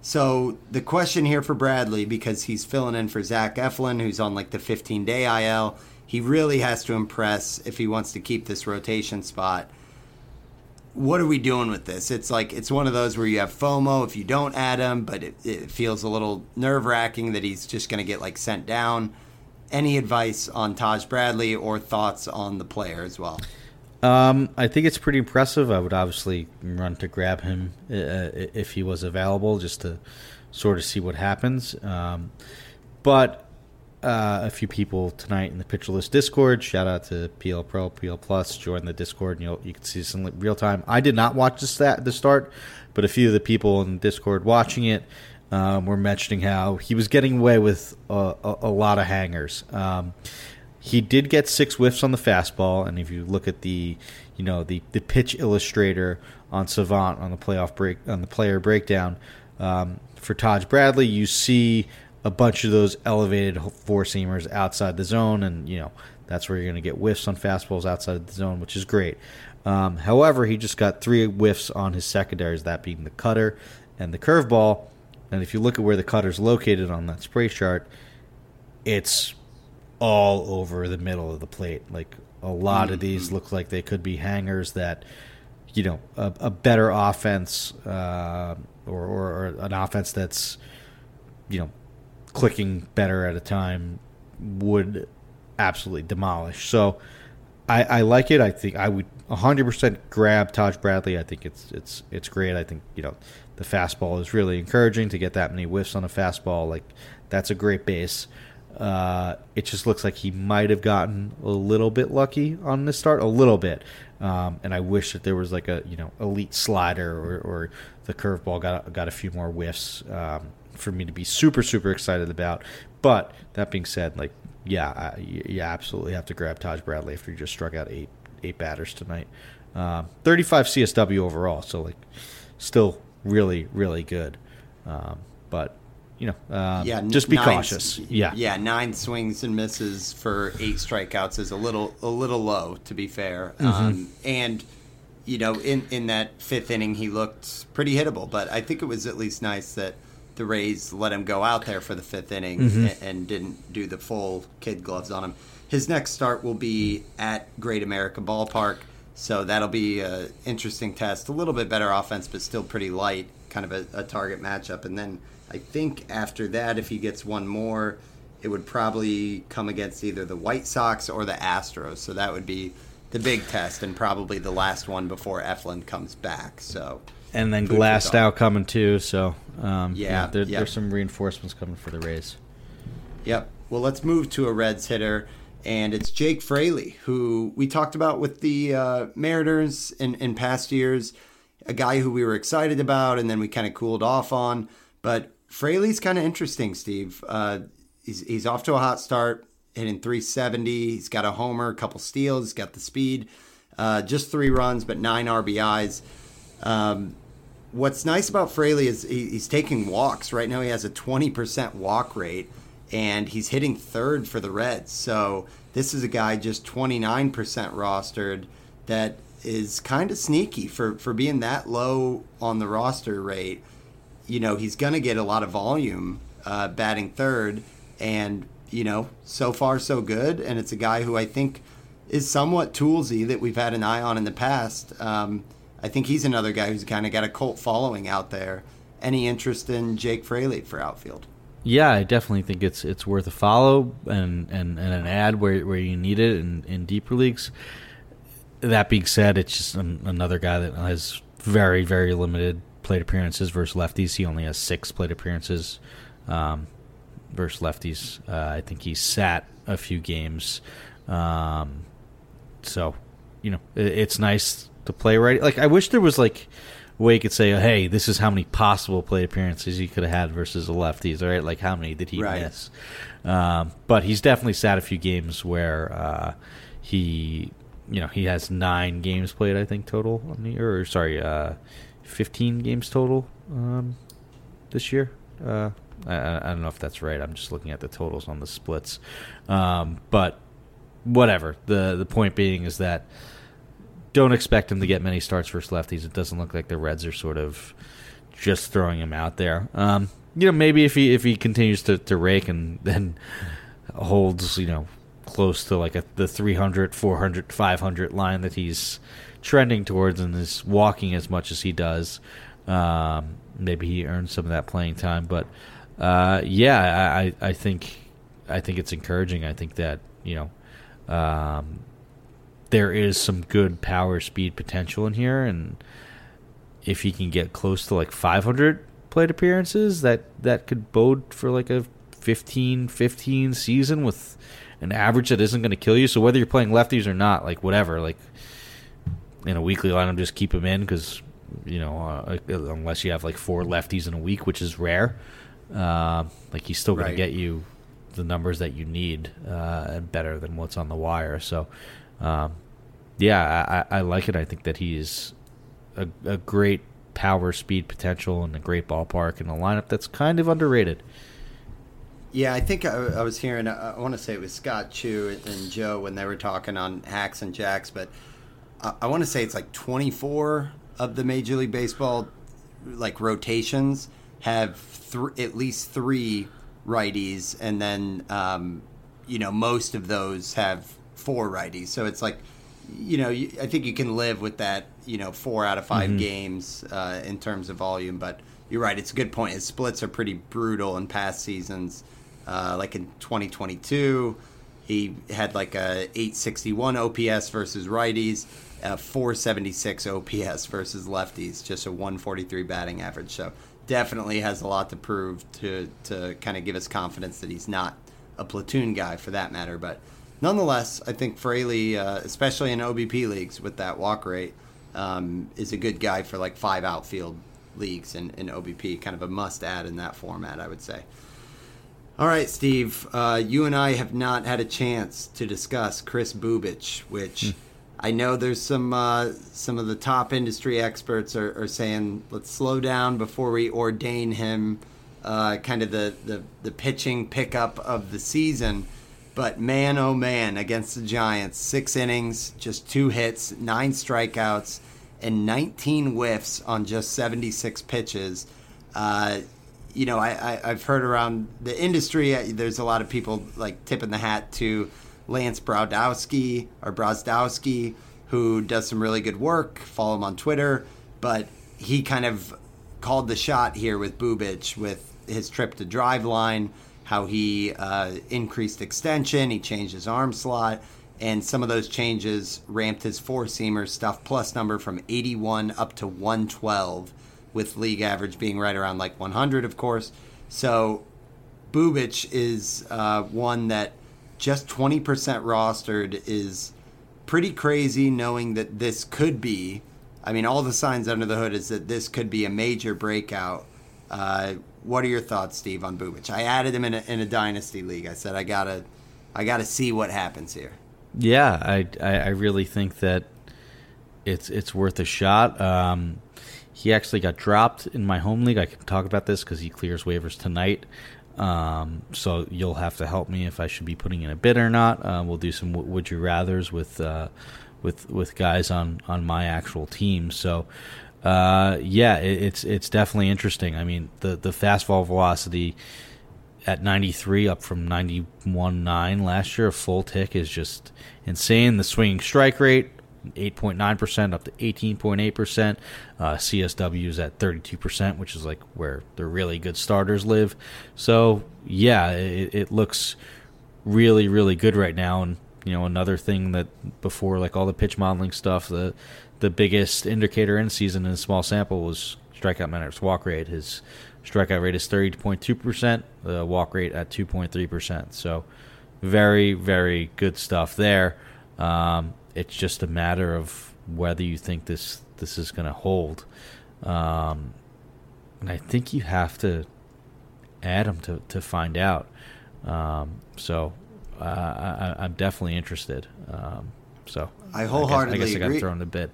So the question here for Bradley, because he's filling in for Zach Eflin, who's on like the 15 day IL, he really has to impress if he wants to keep this rotation spot. What are we doing with this? It's like it's one of those where you have FOMO if you don't add him, but it, it feels a little nerve wracking that he's just going to get like sent down. Any advice on Taj Bradley or thoughts on the player as well? Um, I think it's pretty impressive. I would obviously run to grab him uh, if he was available, just to sort of see what happens. Um, but uh, a few people tonight in the Pitcher List Discord. Shout out to PL Pro, PL Plus. Join the Discord, and you'll, you can see some real time. I did not watch the stat the start, but a few of the people in Discord watching it um, were mentioning how he was getting away with a, a, a lot of hangers. Um, he did get six whiffs on the fastball, and if you look at the, you know, the, the pitch illustrator on Savant on the playoff break on the player breakdown um, for Taj Bradley, you see a bunch of those elevated four seamers outside the zone, and you know that's where you're going to get whiffs on fastballs outside the zone, which is great. Um, however, he just got three whiffs on his secondaries, that being the cutter and the curveball. And if you look at where the cutter's located on that spray chart, it's all over the middle of the plate. Like a lot mm-hmm. of these look like they could be hangers that, you know, a, a better offense uh, or, or, or, an offense that's, you know, clicking better at a time would absolutely demolish. So I, I like it. I think I would 100% grab Taj Bradley. I think it's it's it's great. I think you know the fastball is really encouraging to get that many whiffs on a fastball. Like that's a great base. Uh, it just looks like he might have gotten a little bit lucky on this start, a little bit. Um, and I wish that there was like a you know elite slider or, or the curveball got got a few more whiffs um, for me to be super super excited about. But that being said, like yeah, you absolutely have to grab Taj Bradley after you just struck out eight eight batters tonight. Um, 35 CSW overall, so like still really really good. Um, but you know, um, yeah, just be nine, cautious. Yeah, yeah, nine swings and misses for eight strikeouts is a little a little low, to be fair. Mm-hmm. Um, and you know, in in that fifth inning, he looked pretty hittable. But I think it was at least nice that the Rays let him go out there for the fifth inning mm-hmm. and, and, didn't do the full kid gloves on him. His next start will be at Great America Ballpark, so that'll be an interesting test. A little bit better offense, but still pretty light, kind of a, a target matchup. And then I think after that, if he gets one more, it would probably come against either the White Sox or the Astros. So that would be the big test and probably the last one before Eflin comes back. So and then Glasnow coming too. So um, yeah, yeah there, yep. there's some reinforcements coming for the Rays. Yep. Well, let's move to a Reds hitter, and it's Jake Fraley, who we talked about with the uh, Mariners in, in past years. A guy who we were excited about, and then we kind of cooled off on. But Fraley's kind of interesting, Steve. Uh, he's he's off to a hot start, hitting 370. He's got a homer, a couple steals, he's got the speed. Uh, just three runs, but nine RBIs. Um, what's nice about Fraley is he, he's taking walks. Right now, he has a 20% walk rate, and he's hitting third for the Reds. So this is a guy just 29% rostered that is kind of sneaky for, for being that low on the roster rate. You know, he's going to get a lot of volume uh, batting third, and, you know, so far so good. And it's a guy who I think is somewhat toolsy that we've had an eye on in the past. Um, I think he's another guy who's kind of got a cult following out there. Any interest in Jake Fraley for outfield? Yeah, I definitely think it's it's worth a follow and, and, and an ad where where you need it in, in deeper leagues. That being said, it's just an, another guy that has very very limited plate appearances versus lefties. He only has six plate appearances um, versus lefties. Uh, I think he sat a few games, um, so you know it, it's nice to play right. Like I wish there was like a way you could say, "Hey, this is how many possible play appearances he could have had versus the lefties." All right, like how many did he right. miss? Um, but he's definitely sat a few games where uh, he, you know, he has nine games played. I think total on the or sorry, uh, fifteen games total um, this year. Uh, I, I, don't know if that's right. I'm just looking at the totals on the splits, um, but whatever. the The point being is that don't expect him to get many starts versus lefties. It doesn't look like the Reds are sort of just throwing him out there. Um, you know, maybe if he if he continues to, to rake and then holds, you know, close to like a, the 300, 400, 500 line that he's trending towards and is walking as much as he does, um, maybe he earns some of that playing time. But uh, yeah, I, I think I think it's encouraging. I think that you know um, there is some good power speed potential in here, and if he can get close to like 500 plate appearances, that that could bode for like a 15 15 season with an average that isn't going to kill you. So whether you're playing lefties or not, like whatever, like in a weekly lineup, just keep him in because you know uh, unless you have like four lefties in a week, which is rare, uh, like he's still going right. to get you the numbers that you need uh, and better than what's on the wire. So um, yeah, I, I like it. I think that he's a, a great power, speed potential, and a great ballpark in a lineup that's kind of underrated. Yeah, I think I, I was hearing. I, want to say it was Scott Chu and Joe when they were talking on hacks and jacks, but I, I want to say it's like 24 of the Major League Baseball like rotations have th- at least three righties, and then um, you know most of those have four righties. So it's like, you know, I think you can live with that. You know, four out of 5 mm-hmm. games uh, in terms of volume. But you're right; it's a good point. His splits are pretty brutal in past seasons. Uh, like in 2022, He had like a 861 OPS versus righties, a 476 OPS versus lefties, just a 143 batting average. So definitely has a lot to prove to to kind of give us confidence that he's not a platoon guy for that matter. But nonetheless, I think Fraley, uh, especially in OBP leagues with that walk rate, um, is a good guy for like five outfield leagues in, in OBP. Kind of a must add in that format, I would say. All right, Steve. Uh, you and I have not had a chance to discuss Kris Bubic, which mm. I know there's some uh, some of the top industry experts are, are, saying let's slow down before we ordain him uh, kind of the, the the pitching pickup of the season. But man, oh man, against the Giants, six innings, just two hits, nine strikeouts, and 19 whiffs on just 76 pitches. Uh, you know, I, have heard around the industry. Uh, there's a lot of people like tipping the hat to Lance Brodowski or Brozdowski, who does some really good work. Follow him on Twitter, but he kind of called the shot here with Bubic with his trip to Driveline, how he uh, increased extension, he changed his arm slot, and some of those changes ramped his four seamer stuff plus number from 81 up to 112 with league average being right around like 100, of course. So Bubic is uh, one that just 20% rostered is pretty crazy knowing that this could be. I mean, all the signs under the hood is that this could be a major breakout. Uh, what are your thoughts, Steve, on Bubic? I added him in a, in a dynasty league. I said I gotta, I gotta see what happens here. Yeah, I, I, I really think that it's it's worth a shot. Um, he actually got dropped in my home league. I can talk about this because he clears waivers tonight. Um, so you'll have to help me if I should be putting in a bid or not. Uh, we'll do some would you rather's with uh, with with guys on on my actual team. So uh, yeah, it, it's it's definitely interesting. I mean the the fastball velocity at 93 up from 91.9 last year a full tick is just insane the swinging strike rate 8.9% up to 18.8%. Uh, CSW is at 32%, which is like where the really good starters live. So, yeah, it, it looks really, really good right now. And, you know, another thing that before, like all the pitch modeling stuff, the the biggest indicator in season in a small sample was strikeout minutes walk rate. His strikeout rate is 30.2%, the walk rate at 2.3%. So, very, very good stuff there. Um, it's just a matter of whether you think this this is going to hold. Um, and I think you have to add him to, to find out. Um, so uh, I, am definitely interested. Um, so I wholeheartedly I guess I, got to throw in the bit.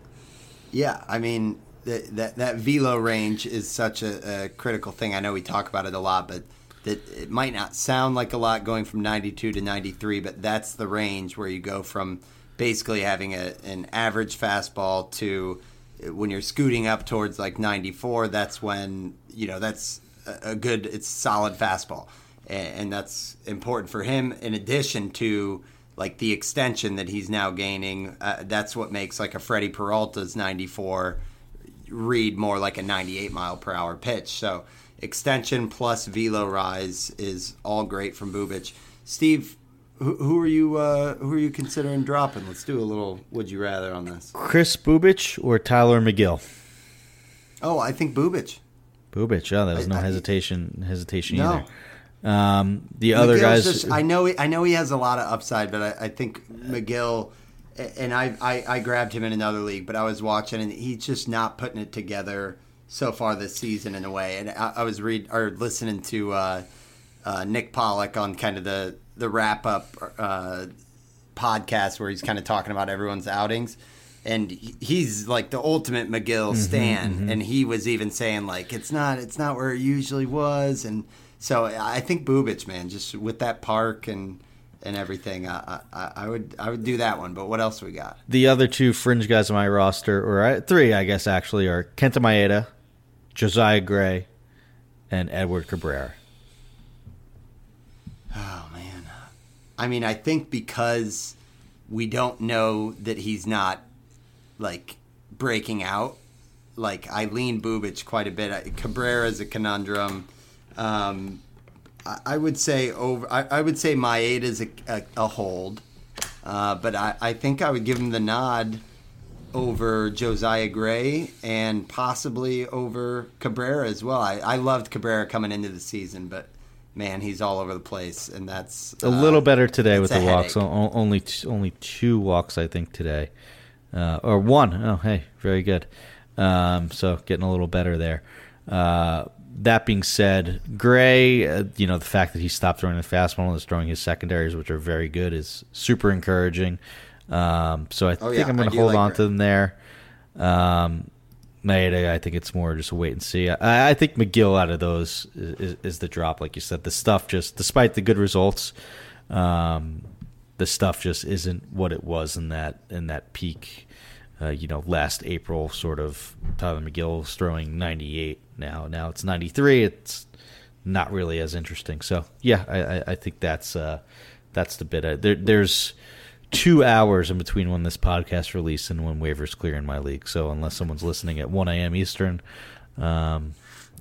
Yeah, I mean that that, that velo range is such a, a, critical thing. I know we talk about it a lot, but that it might not sound like a lot going from 92 to 93, but that's the range where you go from basically having a, an average fastball to when you're scooting up towards like 94 that's when you know that's a, good it's solid fastball and, and, that's important for him in addition to like the extension that he's now gaining uh, that's what makes like a Freddie Peralta's 94 read more like a 98 mile per hour pitch so extension plus velo rise is all great from Bubic Steve who, who are you? Uh, who are you considering dropping? Let's do a little. Would you rather on this? Kris Bubic or Tylor Megill? Oh, I think Bubic. Bubic. Oh, was no I, hesitation. Hesitation no. either. Um, the other guys. Just, I know. He, I know he has a lot of upside, but I, I think Megill And I, I, I grabbed him in another league, but I was watching, and he's just not putting it together so far this season in a way. And I, I was read or listening to uh, uh, Nick Pollack on kind of the the wrap up uh, podcast where he's kind of talking about everyone's outings. And he's like the ultimate Megill mm-hmm, stan, mm-hmm. and he was even saying like it's not it's not where it usually was, and so I think Bubic, man, just with that park and and everything, I, I, I, would I would do that one. But what else we got? The other two fringe guys on my roster, or uh, three, I guess, actually, are Kenta Maeda, Josiah Gray, and Edward Cabrera. Oh man, I mean, I think because we don't know that he's not like breaking out. Like I lean Bubic quite a bit. Cabrera is a conundrum. Um, I would say over. I, I would say Maeda is a, a, a hold, uh, but I, I think I would give him the nod over Josiah Gray and possibly over Cabrera as well. I, I loved Cabrera coming into the season, but man, he's all over the place, and that's uh, a little better today with the walks. O- only t- only two walks, I think, today, uh, or one. Oh, hey, very good. Um, so getting a little better there. Uh, that being said, Gray, uh, you know, the fact that he stopped throwing the fastball and is throwing his secondaries, which are very good, is super encouraging. Um, so I oh, think yeah, I'm going to hold like on Gray. to them there. Um, Maeda, I think it's more just a wait and see. I, I think Megill out of those is, is, the drop, like you said. The stuff just, despite the good results, um, the stuff just isn't what it was in that in that peak. Uh, you know, last April, sort of. Tylor Megill's throwing 98 now. Now it's 93. It's not really as interesting. So yeah, I, I think that's uh, that's the bit. There, there's two hours in between when this podcast released and when waivers clear in my league. So unless someone's listening at 1 a.m. Eastern, um,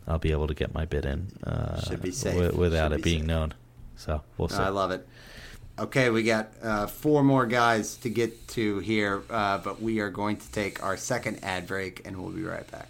I'll be able to get my bid in uh, be safe. W- without Should it being safe. known. So we'll see. I love it. Okay, we got uh, four more guys to get to here, uh, but we are going to take our second ad break and we'll be right back.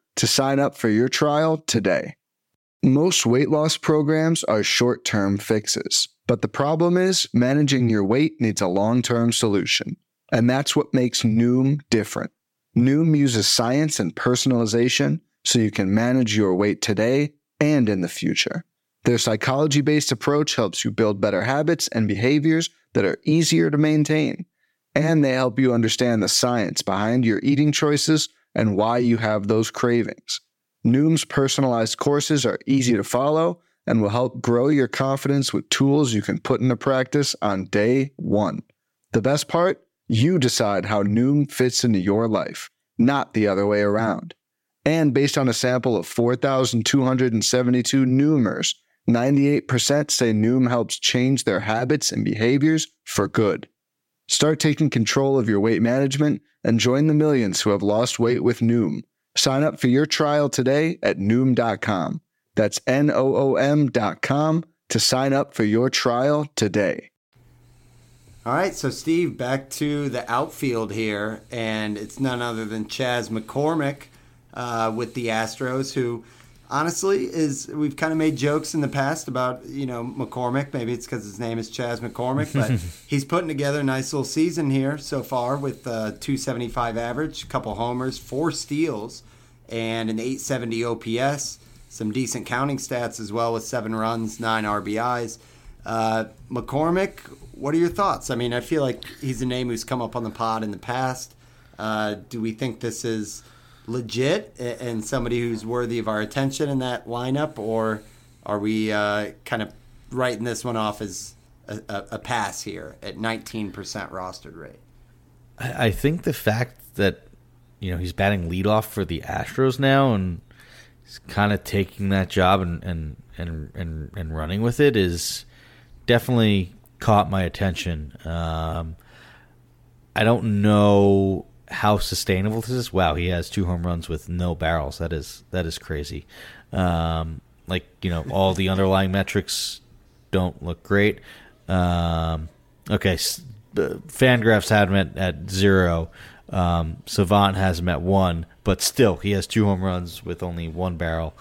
to sign up for your trial today. Most weight loss programs are short term fixes, but the problem is managing your weight needs a long term solution. And that's what makes Noom different. Noom uses science and personalization so you can manage your weight today and in the future. Their psychology based approach helps you build better habits and behaviors that are easier to maintain. And they help you understand the science behind your eating choices and why you have those cravings. Noom's personalized courses are easy to follow and will help grow your confidence with tools you can put into practice on day one. The best part? You decide how Noom fits into your life, not the other way around. And based on a sample of 4,272 Noomers, 98% say Noom helps change their habits and behaviors for good. Start taking control of your weight management and join the millions who have lost weight with Noom. Sign up for your trial today at Noom.com. That's N O O M.com to sign up for your trial today. All right, so Steve, back to the outfield here, and it's none other than Chas McCormick uh, with the Astros, who honestly is we've kind of made jokes in the past about you know McCormick. Maybe it's because his name is Chas McCormick, but he's putting together a nice little season here so far with uh, 275 average, a couple homers, four steals, and an 870 OPS. Some decent counting stats as well with seven runs, nine RBIs. Uh, McCormick, what are your thoughts? I mean, I feel like he's a name who's come up on the pod in the past. Uh, do we think this is legit and somebody who's worthy of our attention in that lineup, or are we uh, kind of writing this one off as a, a, pass here at 19% rostered rate? I think the fact that you know he's batting leadoff for the Astros now and he's kind of taking that job and and and and, and running with it is definitely caught my attention. Um, I don't know how sustainable this is. Wow, he has two home runs with no barrels. That is that is crazy. Um, like you know, all the underlying metrics don't look great. Um, okay, Fangraphs had him at, at zero. Um, Savant has him at one, but still, he has two home runs with only one barrel.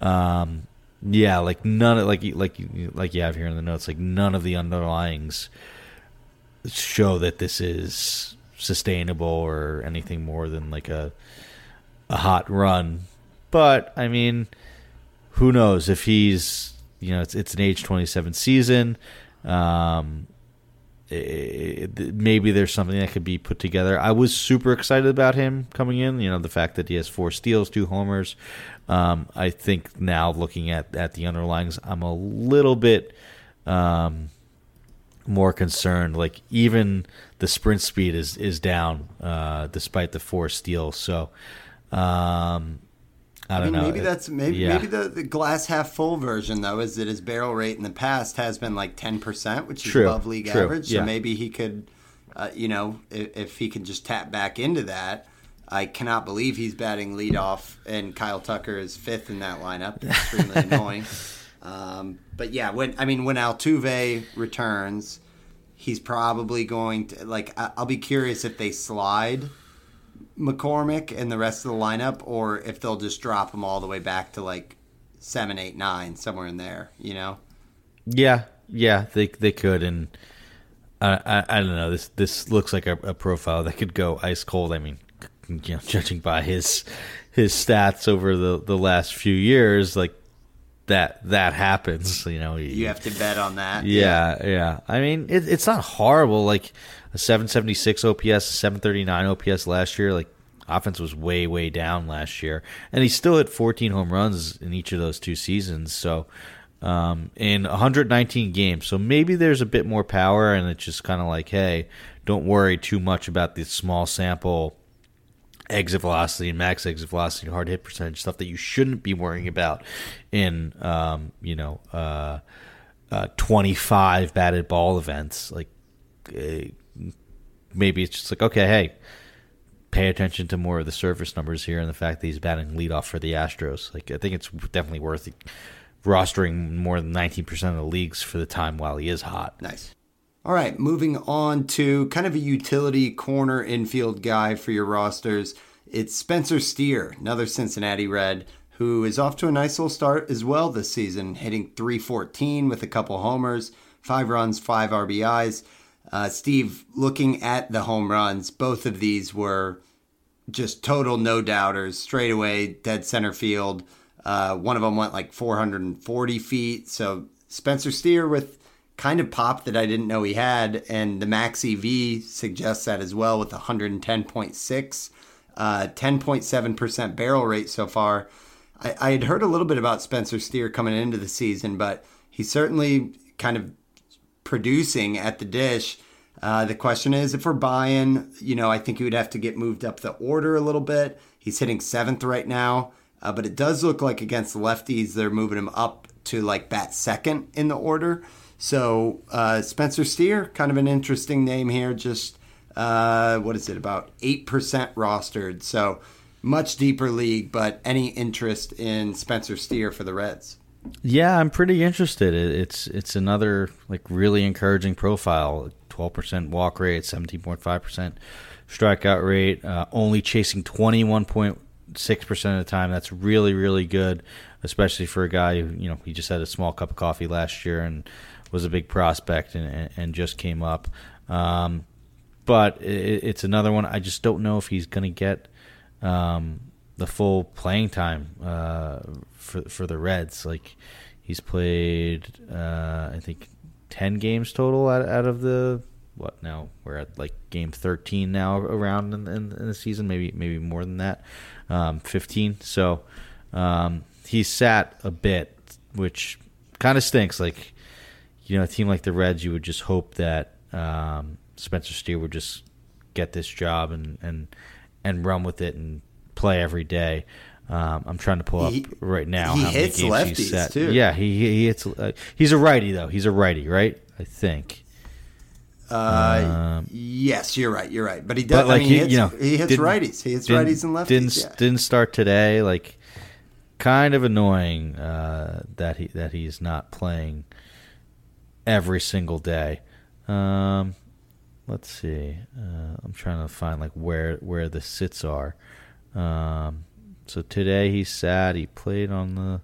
Um, Yeah, like none of like like like you have here in the notes, like none of the underlyings show that this is sustainable or anything more than like a a hot run. But I mean, who knows if he's you know it's it's an age twenty seven season. Um, it, maybe there's something that could be put together. I was super excited about him coming in. You know, the fact that he has four steals, two homers. Um, I think now looking at at the underlyings, I'm a little bit um, more concerned. Like even the sprint speed is is down uh, despite the four steals. So. Um, I I don't mean, know. maybe that's maybe Yeah. maybe the, the glass half full version though is that his barrel rate in the past has been like ten percent, which is True, above league true, average. yeah. So maybe he could, uh, you know, if, if he could just tap back into that. I cannot believe he's batting leadoff and Kyle Tucker is fifth in that lineup. Extremely annoying. Um, but yeah, when I mean when Altuve returns, he's probably going to like. I'll be curious if they slide McCormick and the rest of the lineup, or if they'll just drop them all the way back to like seven, eight, nine, somewhere in there. You know, Yeah, yeah, they they could, and I I, I don't know. This this looks like a, a profile that could go ice cold. I mean, you know, judging by his his stats over the the last few years, like that that happens. You know, you have to bet on that. yeah, yeah. I mean, it, it's not horrible. Like a 776 OPS, 739 OPS last year. Like offense was way, way down last year, and he still hit 14 home runs in each of those two seasons. So um, in 119 games, so maybe there's a bit more power, and it's just kind of like, hey, don't worry too much about the small sample exit velocity and max exit velocity, hard hit percentage, stuff that you shouldn't be worrying about in, um, you know, uh, uh, 25 batted ball events. Like, uh, maybe it's just like, okay, hey, pay attention to more of the surface numbers here and the fact that he's batting leadoff for the Astros. Like, I think it's definitely worth rostering more than 19% of the leagues for the time while he is hot. Nice. All right, moving on to kind of a utility corner infield guy for your rosters. It's Spencer Steer, another Cincinnati Red, who is off to a nice little start as well this season, hitting 314 with a couple homers, five runs, five RBIs. Uh, Steve, looking at the home runs, both of these were just total no doubters, straight away, dead center field. Uh, one of them went like 440 feet. So Spencer Steer with kind of pop that I didn't know he had, and the max EV suggests that as well with 110.6, uh, 10.7% barrel rate so far. I, I had heard a little bit about Spencer Steer coming into the season, but he's certainly kind of producing at the dish. Uh, the question is if we're buying, you know, I think he would have to get moved up the order a little bit. He's hitting seventh right now, uh, but it does look like against lefties, they're moving him up to like bat second in the order. So uh, Spencer Steer, kind of an interesting name here. Just uh, what is it? About eight percent rostered. So much deeper league. But any interest in Spencer Steer for the Reds? Yeah, I'm pretty interested. It's it's another like really encouraging profile. Twelve percent walk rate, seventeen point five percent strikeout rate, uh, only chasing twenty one point six percent of the time. That's really really good, especially for a guy who you know he just had a small cup of coffee last year and was a big prospect and, and, just came up. Um, but it, it's another one. I just don't know if he's going to get um, the full playing time uh, for for the Reds. Like he's played, uh, I think, ten games total out, out of the what now? We're at like game thirteen now around in, in, in the season. Maybe maybe more than that, um, fifteen. So um, he's sat a bit, which kind of stinks. Like you know, a team like the Reds, you would just hope that um, Spencer Steer would just get this job and and and run with it and play every day. Um, I'm trying to pull He- up right now. he hits lefties, too. Yeah, he he, he hits. Uh, he's a righty though. He's a righty, right? I think. Uh, yes, you're right. You're right. But he does. Um, But like I mean, he, he hits, you know, he hits righties. He hits righties and lefties. Didn't yeah. didn't start today. Like, kind of annoying uh, that he that he's not playing every single day. Um, let's see. Uh, I'm trying to find like where where the sits are. Um, so today he sat. He played on the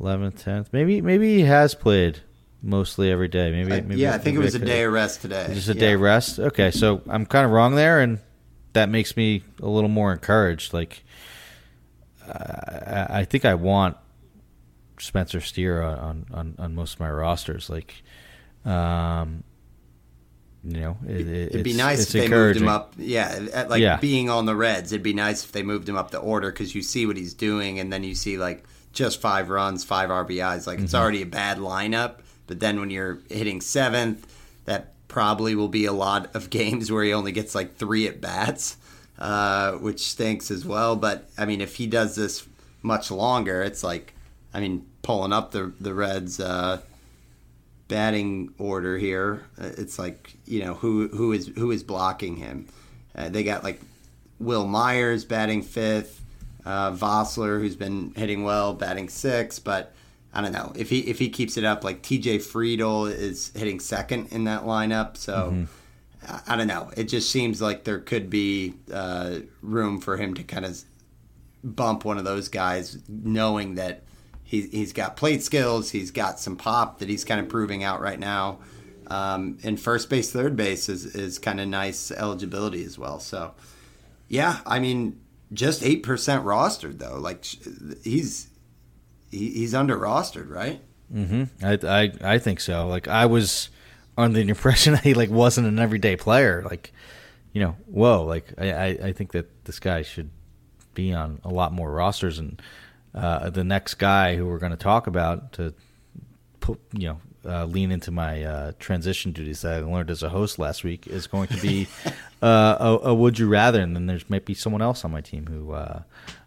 11th, 10th. Maybe maybe he has played mostly every day. Maybe, I- maybe yeah, I think it was a day of rest today. Just a Yeah. day rest. Okay, so I'm kind of wrong there, and that makes me a little more encouraged. Like, I, I think I want Spencer Steer on, on, on, on most of my rosters. Like, um, you know, it, It'd be nice if they moved him up. Yeah, at, like Yeah. being on the Reds, it'd be nice if they moved him up the order because you see what he's doing, and then you see like just five runs, five RBIs. Like Mm-hmm. it's already a bad lineup, but then when you're hitting seventh, that probably will be a lot of games where he only gets like three at bats, uh, which stinks as well. But I mean, if he does this much longer, it's like, I mean, pulling up the the Reds. Uh, batting order here. Uh, It's like you know who who is who is blocking him. Uh, they got like Wil Myers batting fifth, uh, Vosler who's been hitting well batting sixth, but I don't know if he if he keeps it up. Like T.J. Friedl is hitting second in that lineup, so. I- I don't know. It just seems like there could be uh, room for him to kind of bump one of those guys, knowing that he, he's got plate skills, he's got some pop that he's kind of proving out right now. Um, and first base, third base is, is kind of nice eligibility as well. So, yeah, I mean, just 8% rostered, though. Like, he's he, he's under rostered, right? Mm-hmm. I, I I think so. Like I was under the impression that he like wasn't an everyday player. Like, you know, whoa. Like I, I, I think that this guy should be on a lot more rosters. And uh, the next guy who we're going to talk about to put, you know, uh, lean into my uh, transition duties that I learned as a host last week is going to be uh, a, a would you rather, and then there's might be someone else on my team who uh,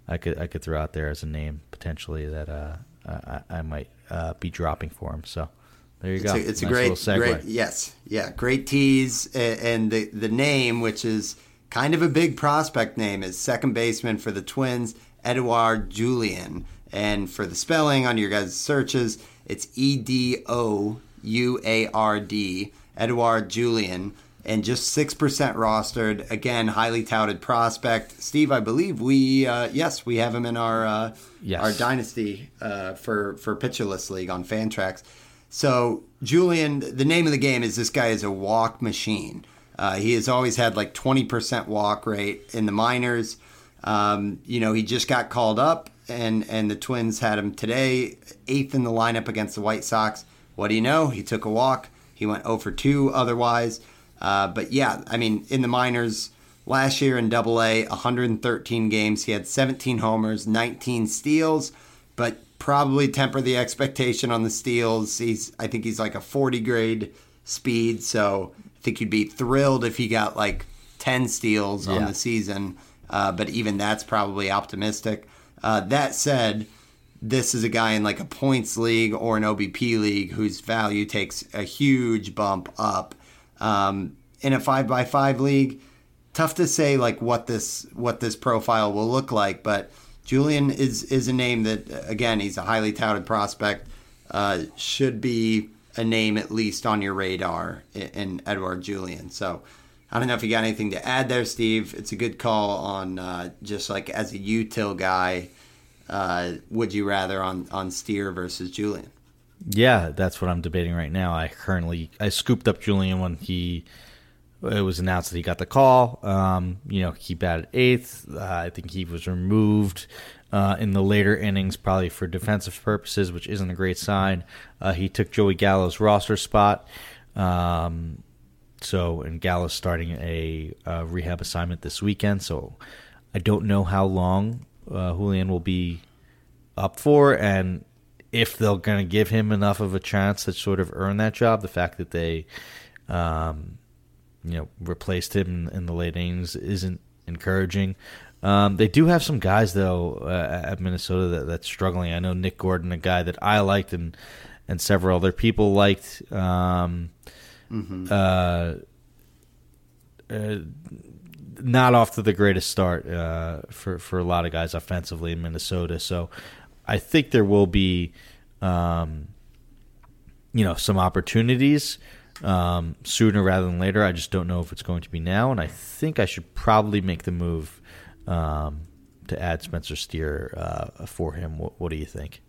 I could I could throw out there as a name potentially that uh, I, I might uh, be dropping for him. So there you It's go. a, it's a great, great, yes, yeah, great tease, a- and the the name, which is kind of a big prospect name, is second baseman for the Twins, Edouard Julien, and for the spelling on your guys' searches, it's E D O U A R D, Edouard Julien, and just six percent rostered. Again, highly touted prospect. Steve, I believe we, uh, yes, we have him in our uh, Yes. our dynasty uh, for for Pitcher List League on Fantrax. So Julien, the name of the game is this guy is a walk machine. Uh, he has always had like twenty percent walk rate in the minors. Um, you know, he just got called up, and and the Twins had him today, eighth in the lineup against the White Sox. What do you know? He took a walk. He went 0 for 2 otherwise. Uh, but yeah, I mean, in the minors last year in Double A, 113 games, he had 17 homers, 19 steals, but probably temper the expectation on the steals. He's, I think he's like a 40 grade speed, so I think you'd be thrilled if he got like 10 steals on the season. Uh, but even that's probably optimistic. Uh, that said, this is a guy in like a points league or an OBP league whose value takes a huge bump up. Um, in a five by five league, tough to say like what this what this profile will look like, but Julien is is a name that again he's a highly touted prospect. Uh, should be a name at least on your radar in, in Edward Julien. So I don't know if you got anything to add there, Steve. It's a good call on uh, just like as a util guy. Uh, would you rather on on Steer versus Julien? Yeah, that's what I'm debating right now. I currently I scooped up Julien when he it was announced that he got the call. Um, you know, he batted eighth. Uh, I think he was removed uh, in the later innings, probably for defensive purposes, which isn't a great sign. Uh, he took Joey Gallo's roster spot. Um, so, and Gallo's starting a uh, rehab assignment this weekend. So, I don't know how long uh, Julien will be up for, and if they're going to give him enough of a chance to sort of earn that job. The fact that they, um, you know, replaced him in the late innings isn't encouraging. Um, they do have some guys though uh, at Minnesota that, that's struggling. I know Nick Gordon, a guy that I liked, and and several other people liked. Um, uh, uh, not off to the greatest start uh, for for a lot of guys offensively in Minnesota. So I think there will be, um, you know, some opportunities um, sooner rather than later. I just don't know if it's going to be now, and I think I should probably make the move um, to add Spencer Steer uh, for him. What, what do you think?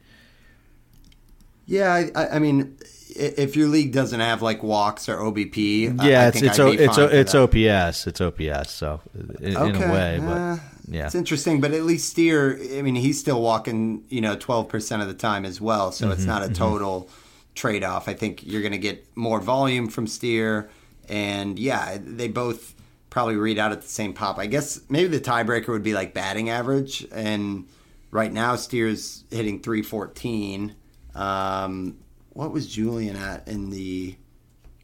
Yeah, I, I mean, if your league doesn't have like walks or OBP, yeah, I it's it's o, it's o, it's OPS, it's OPS. So in, okay. in a way, but uh, yeah, it's interesting. But at least Steer, I mean, he's still walking, you know, twelve percent of the time as well. So mm-hmm, it's not a mm-hmm. total mm-hmm. trade off. I think you're going to get more volume from Steer, and yeah, they both probably read out at the same pop. I guess maybe the tiebreaker would be like batting average, and right now Steer's hitting three fourteen. Um, what was Julien at in the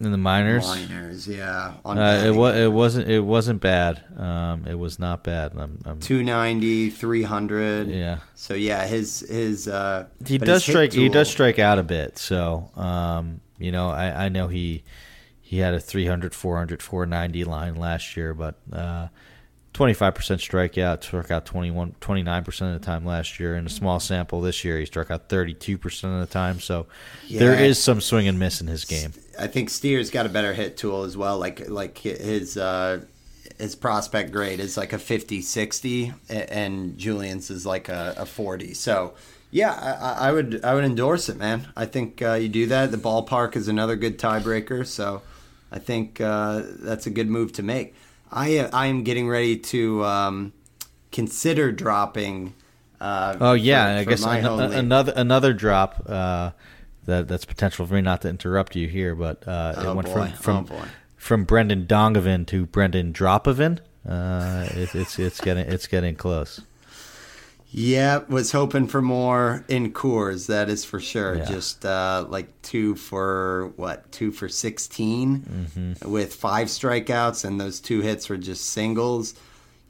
in the minors? Minors, yeah. Uh, it was it wasn't it wasn't bad. Um, it was not bad. I'm, I'm 290, 300. Yeah. So yeah, his his uh, he does his strike he does strike out a bit. So um, you know, I, I know he he had a 300, 400, 490 line last year, but uh, 25% strikeout, struck out 21, 29% of the time last year. In a small sample this year, he struck out 32% of the time. So yeah. there is some swing and miss in his game. I think Steer's got a better hit tool as well. Like like his uh, his prospect grade is like a 50 60, and Julien's is like a, a 40. So yeah, I, I, would I would endorse it, man. I think uh, you do that. The ballpark is another good tiebreaker. So I think uh, that's a good move to make. I I am getting ready to um, consider dropping. Uh, oh yeah, for, I guess an, another another drop uh, that that's potential for me not to interrupt you here, but uh, oh, it went boy. from from, oh, from Brendan Donovan to Brendan Dropovin. Uh, it, it's it's getting it's getting close. Yeah, was hoping for more in Coors. That is for sure. Yeah. Just uh, like two for what? Two for 16 mm-hmm. with five strikeouts, and those two hits were just singles.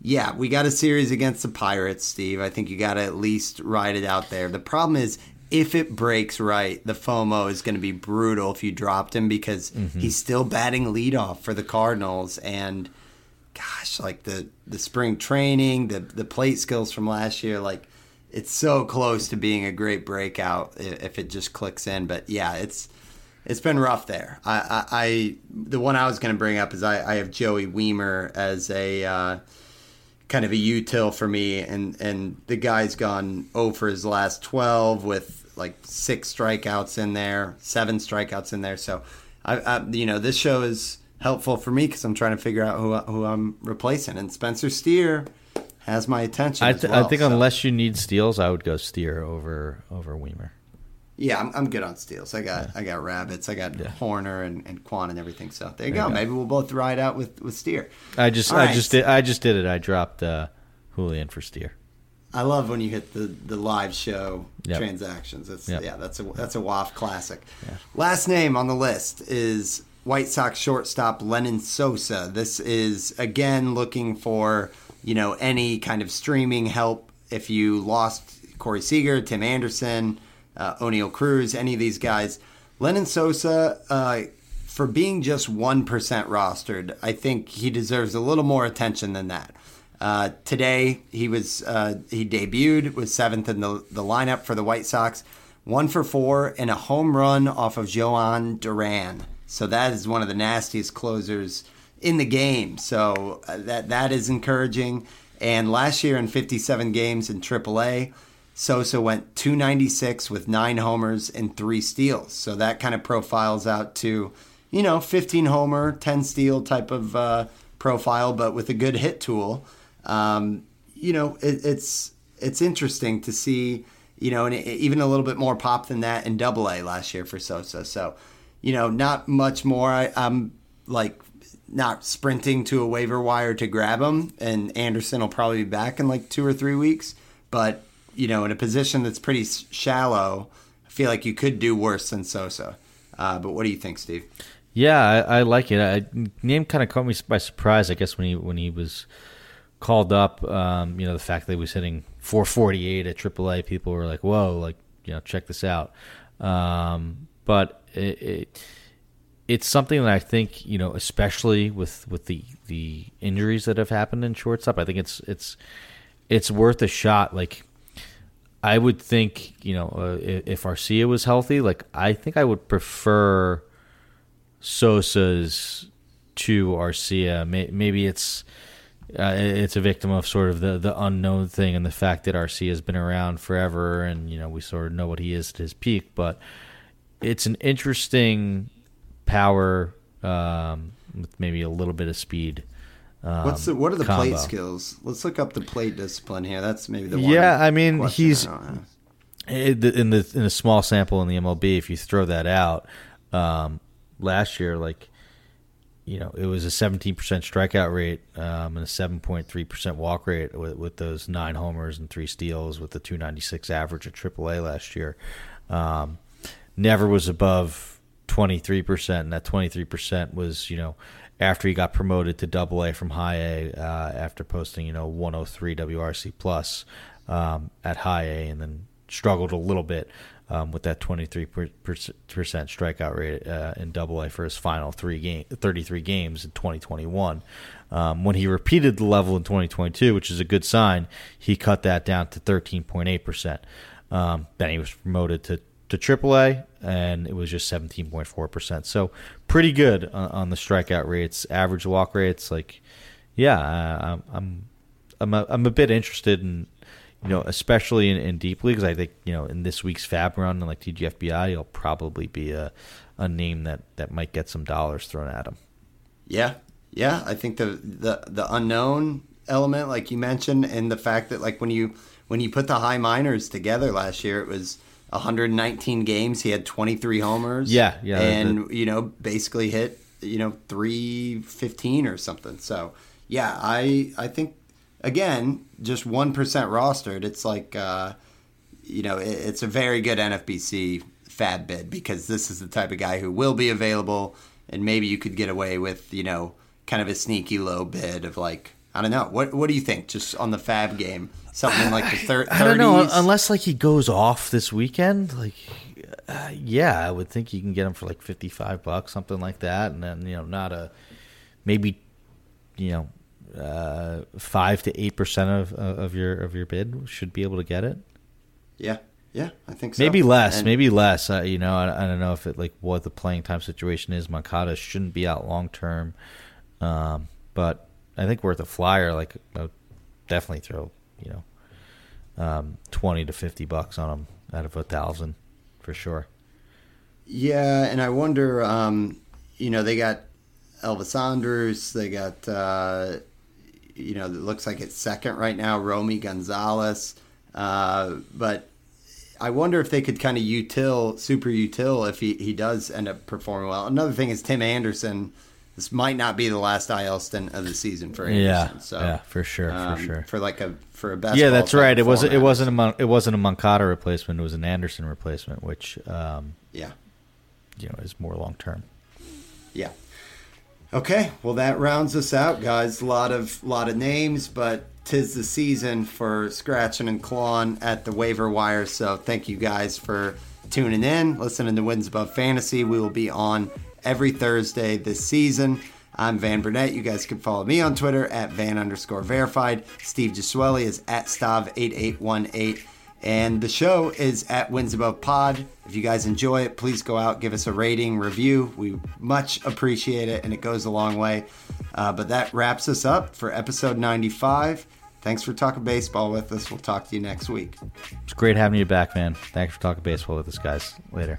Yeah, we got a series against the Pirates, Steve. I think you got to at least ride it out there. The problem is, if it breaks right, the FOMO is going to be brutal if you dropped him because mm-hmm. he's still batting leadoff for the Cardinals and gosh, like the the spring training, the the plate skills from last year, like it's so close to being a great breakout if it just clicks in. But yeah, it's it's been rough there. I, I, I the one I was going to bring up is I, I have Joey Wiemer as a uh, kind of a util for me, and and the guy's gone over his last twelve with like six strikeouts in there, seven strikeouts in there. So I, I you know this show is helpful for me because I'm trying to figure out who who I'm replacing. And Spencer Steer has my attention. I, th- well, I think so. unless you need steals, I would go Steer over over Wiemer. Yeah, I'm, I'm good on steals. I got yeah. I got rabbits. I got yeah. Hoerner and, and Kwan and everything. So there you, there go. go. Maybe we'll both ride out with with Steer. I just All I right. just did I just did it. I dropped uh, Julien for Steer. I love when you hit the, the live show yep. transactions. It's, yep. Yeah, that's a that's a WAF classic. Yeah. Last name on the list is White Sox shortstop Lenyn Sosa. This is again looking for you know any kind of streaming help if you lost Corey Seager, Tim Anderson, uh, Oneil Cruz, any of these guys. Lenyn Sosa, uh, for being just one percent rostered, I think he deserves a little more attention than that. Uh, today he was uh, he debuted was seventh in the the lineup for the White Sox, one for four and a home run off of Jhoan Duran. So that is one of the nastiest closers in the game. So uh, that that is encouraging. And last year in 57 games in AAA, Sosa went 296 with nine homers and three steals. So that kind of profiles out to, you know, 15 homer, 10 steal type of uh, profile, but with a good hit tool. Um, you know, it, it's it's interesting to see, you know, and even a little bit more pop than that in Double A last year for Sosa. So you know, not much more. I, I'm like not sprinting to a waiver wire to grab him, and Anderson will probably be back in like two or three weeks. But you know, in a position that's pretty shallow, I feel like you could do worse than Sosa. Uh, but what do you think, Steve? Yeah, I, I like it. I, name kind of caught me by surprise. I guess when he when he was called up, um, you know, the fact that he was hitting 448 at AAA, people were like, "Whoa!" Like, you know, check this out. Um, but it, it, it's something that I think you know, especially with with the the injuries that have happened in shortstop. I think it's it's it's worth a shot. Like I would think, you know, uh, if Arcia was healthy, like I think I would prefer Sosa's to Arcia. Maybe it's uh, it's a victim of sort of the the unknown thing and the fact that Arcia has been around forever, and you know we sort of know what he is at his peak, but it's an interesting power um, with maybe a little bit of speed. Um, What's the, what are the combo. plate skills? Let's look up the plate discipline here. That's maybe the one. Yeah, I mean, he's- I in the in the in a small sample in the MLB, if you throw that out, um, last year, like you know, it was a 17% strikeout rate um, and a 7.3% walk rate with, with those nine homers and three steals with the 296 average at AAA last year. Um, never was above 23%, and that 23% was, you know, after he got promoted to Double A from High A uh, after posting, you know, 103 WRC plus um, at High A, and then struggled a little bit um, with that 23 percent strikeout rate uh, in Double A for his final three game, 33 games in 2021. Um, when he repeated the level in 2022, which is a good sign, he cut that down to 13.8 percent. Um, then he was promoted to to AAA, and it was just 17.4 percent. So pretty good on, on the strikeout rates, average walk rates. Like, yeah, I, I'm I'm I'm a, I'm a bit interested in you know, especially in, in deep leagues. I think you know in this week's Fab run, and like TGFBI, he'll probably be a a name that that might get some dollars thrown at him. Yeah, yeah. I think the the the unknown element, like you mentioned, and the fact that like when you when you put the high minors together last year, it was 119 games. He had 23 homers. Yeah, yeah, and you know basically hit you know 315 or something. So yeah, I I think again just one percent rostered. It's like uh, you know it, it's a very good NFBC fab bid because this is the type of guy who will be available, and maybe you could get away with you know kind of a sneaky low bid of like I don't know what what do you think just on the fab game something like the third. I don't know unless like he goes off this weekend. Like, uh, yeah, I would think you can get him for like fifty five bucks, something like that, and then you know not a maybe you know uh, five to eight percent of of your of your bid should be able to get it. yeah, yeah, I think so. Maybe less, And- maybe less. Uh, you know, I, I don't know if it like what the playing time situation is. Moncada shouldn't be out long term, um, but I think worth a flyer. Like, I would definitely throw you know um, twenty to fifty bucks on them out of a thousand for sure. Yeah, and I wonder, um, you know, they got Elvis Andrus, they got, uh, you know, it looks like it's second right now, Romy Gonzalez. Uh, but I wonder if they could kind of util, super util, if he, he does end up performing well. Another thing is Tim Anderson. This might not be the last IL stint of the season for Anderson. Yeah, so, yeah, for sure, um, for sure. For like a for a best. yeah, that's right. It wasn't. It wasn't a Mon- it wasn't a Moncada replacement. It was an Anderson replacement, which um, Yeah. you know is more long term. Yeah. Okay, well that rounds us out, guys. A lot of lot of names, but tis the season for scratching and clawing at the waiver wire. So thank you guys for tuning in, listening to Wins Above Fantasy. We will be on every Thursday this season. I'm Van Burnett. You guys can follow me on Twitter at Van underscore verified. Steve Gesuele is at Stav8818. And the show is at Wins Above Pod. If you guys enjoy it, please go out, give us a rating, review. We much appreciate it, and it goes a long way. Uh, but that wraps us up for episode 95. Thanks for talking baseball with us. We'll talk to you next week. It's great having you back, man. Thanks for talking baseball with us, guys. Later.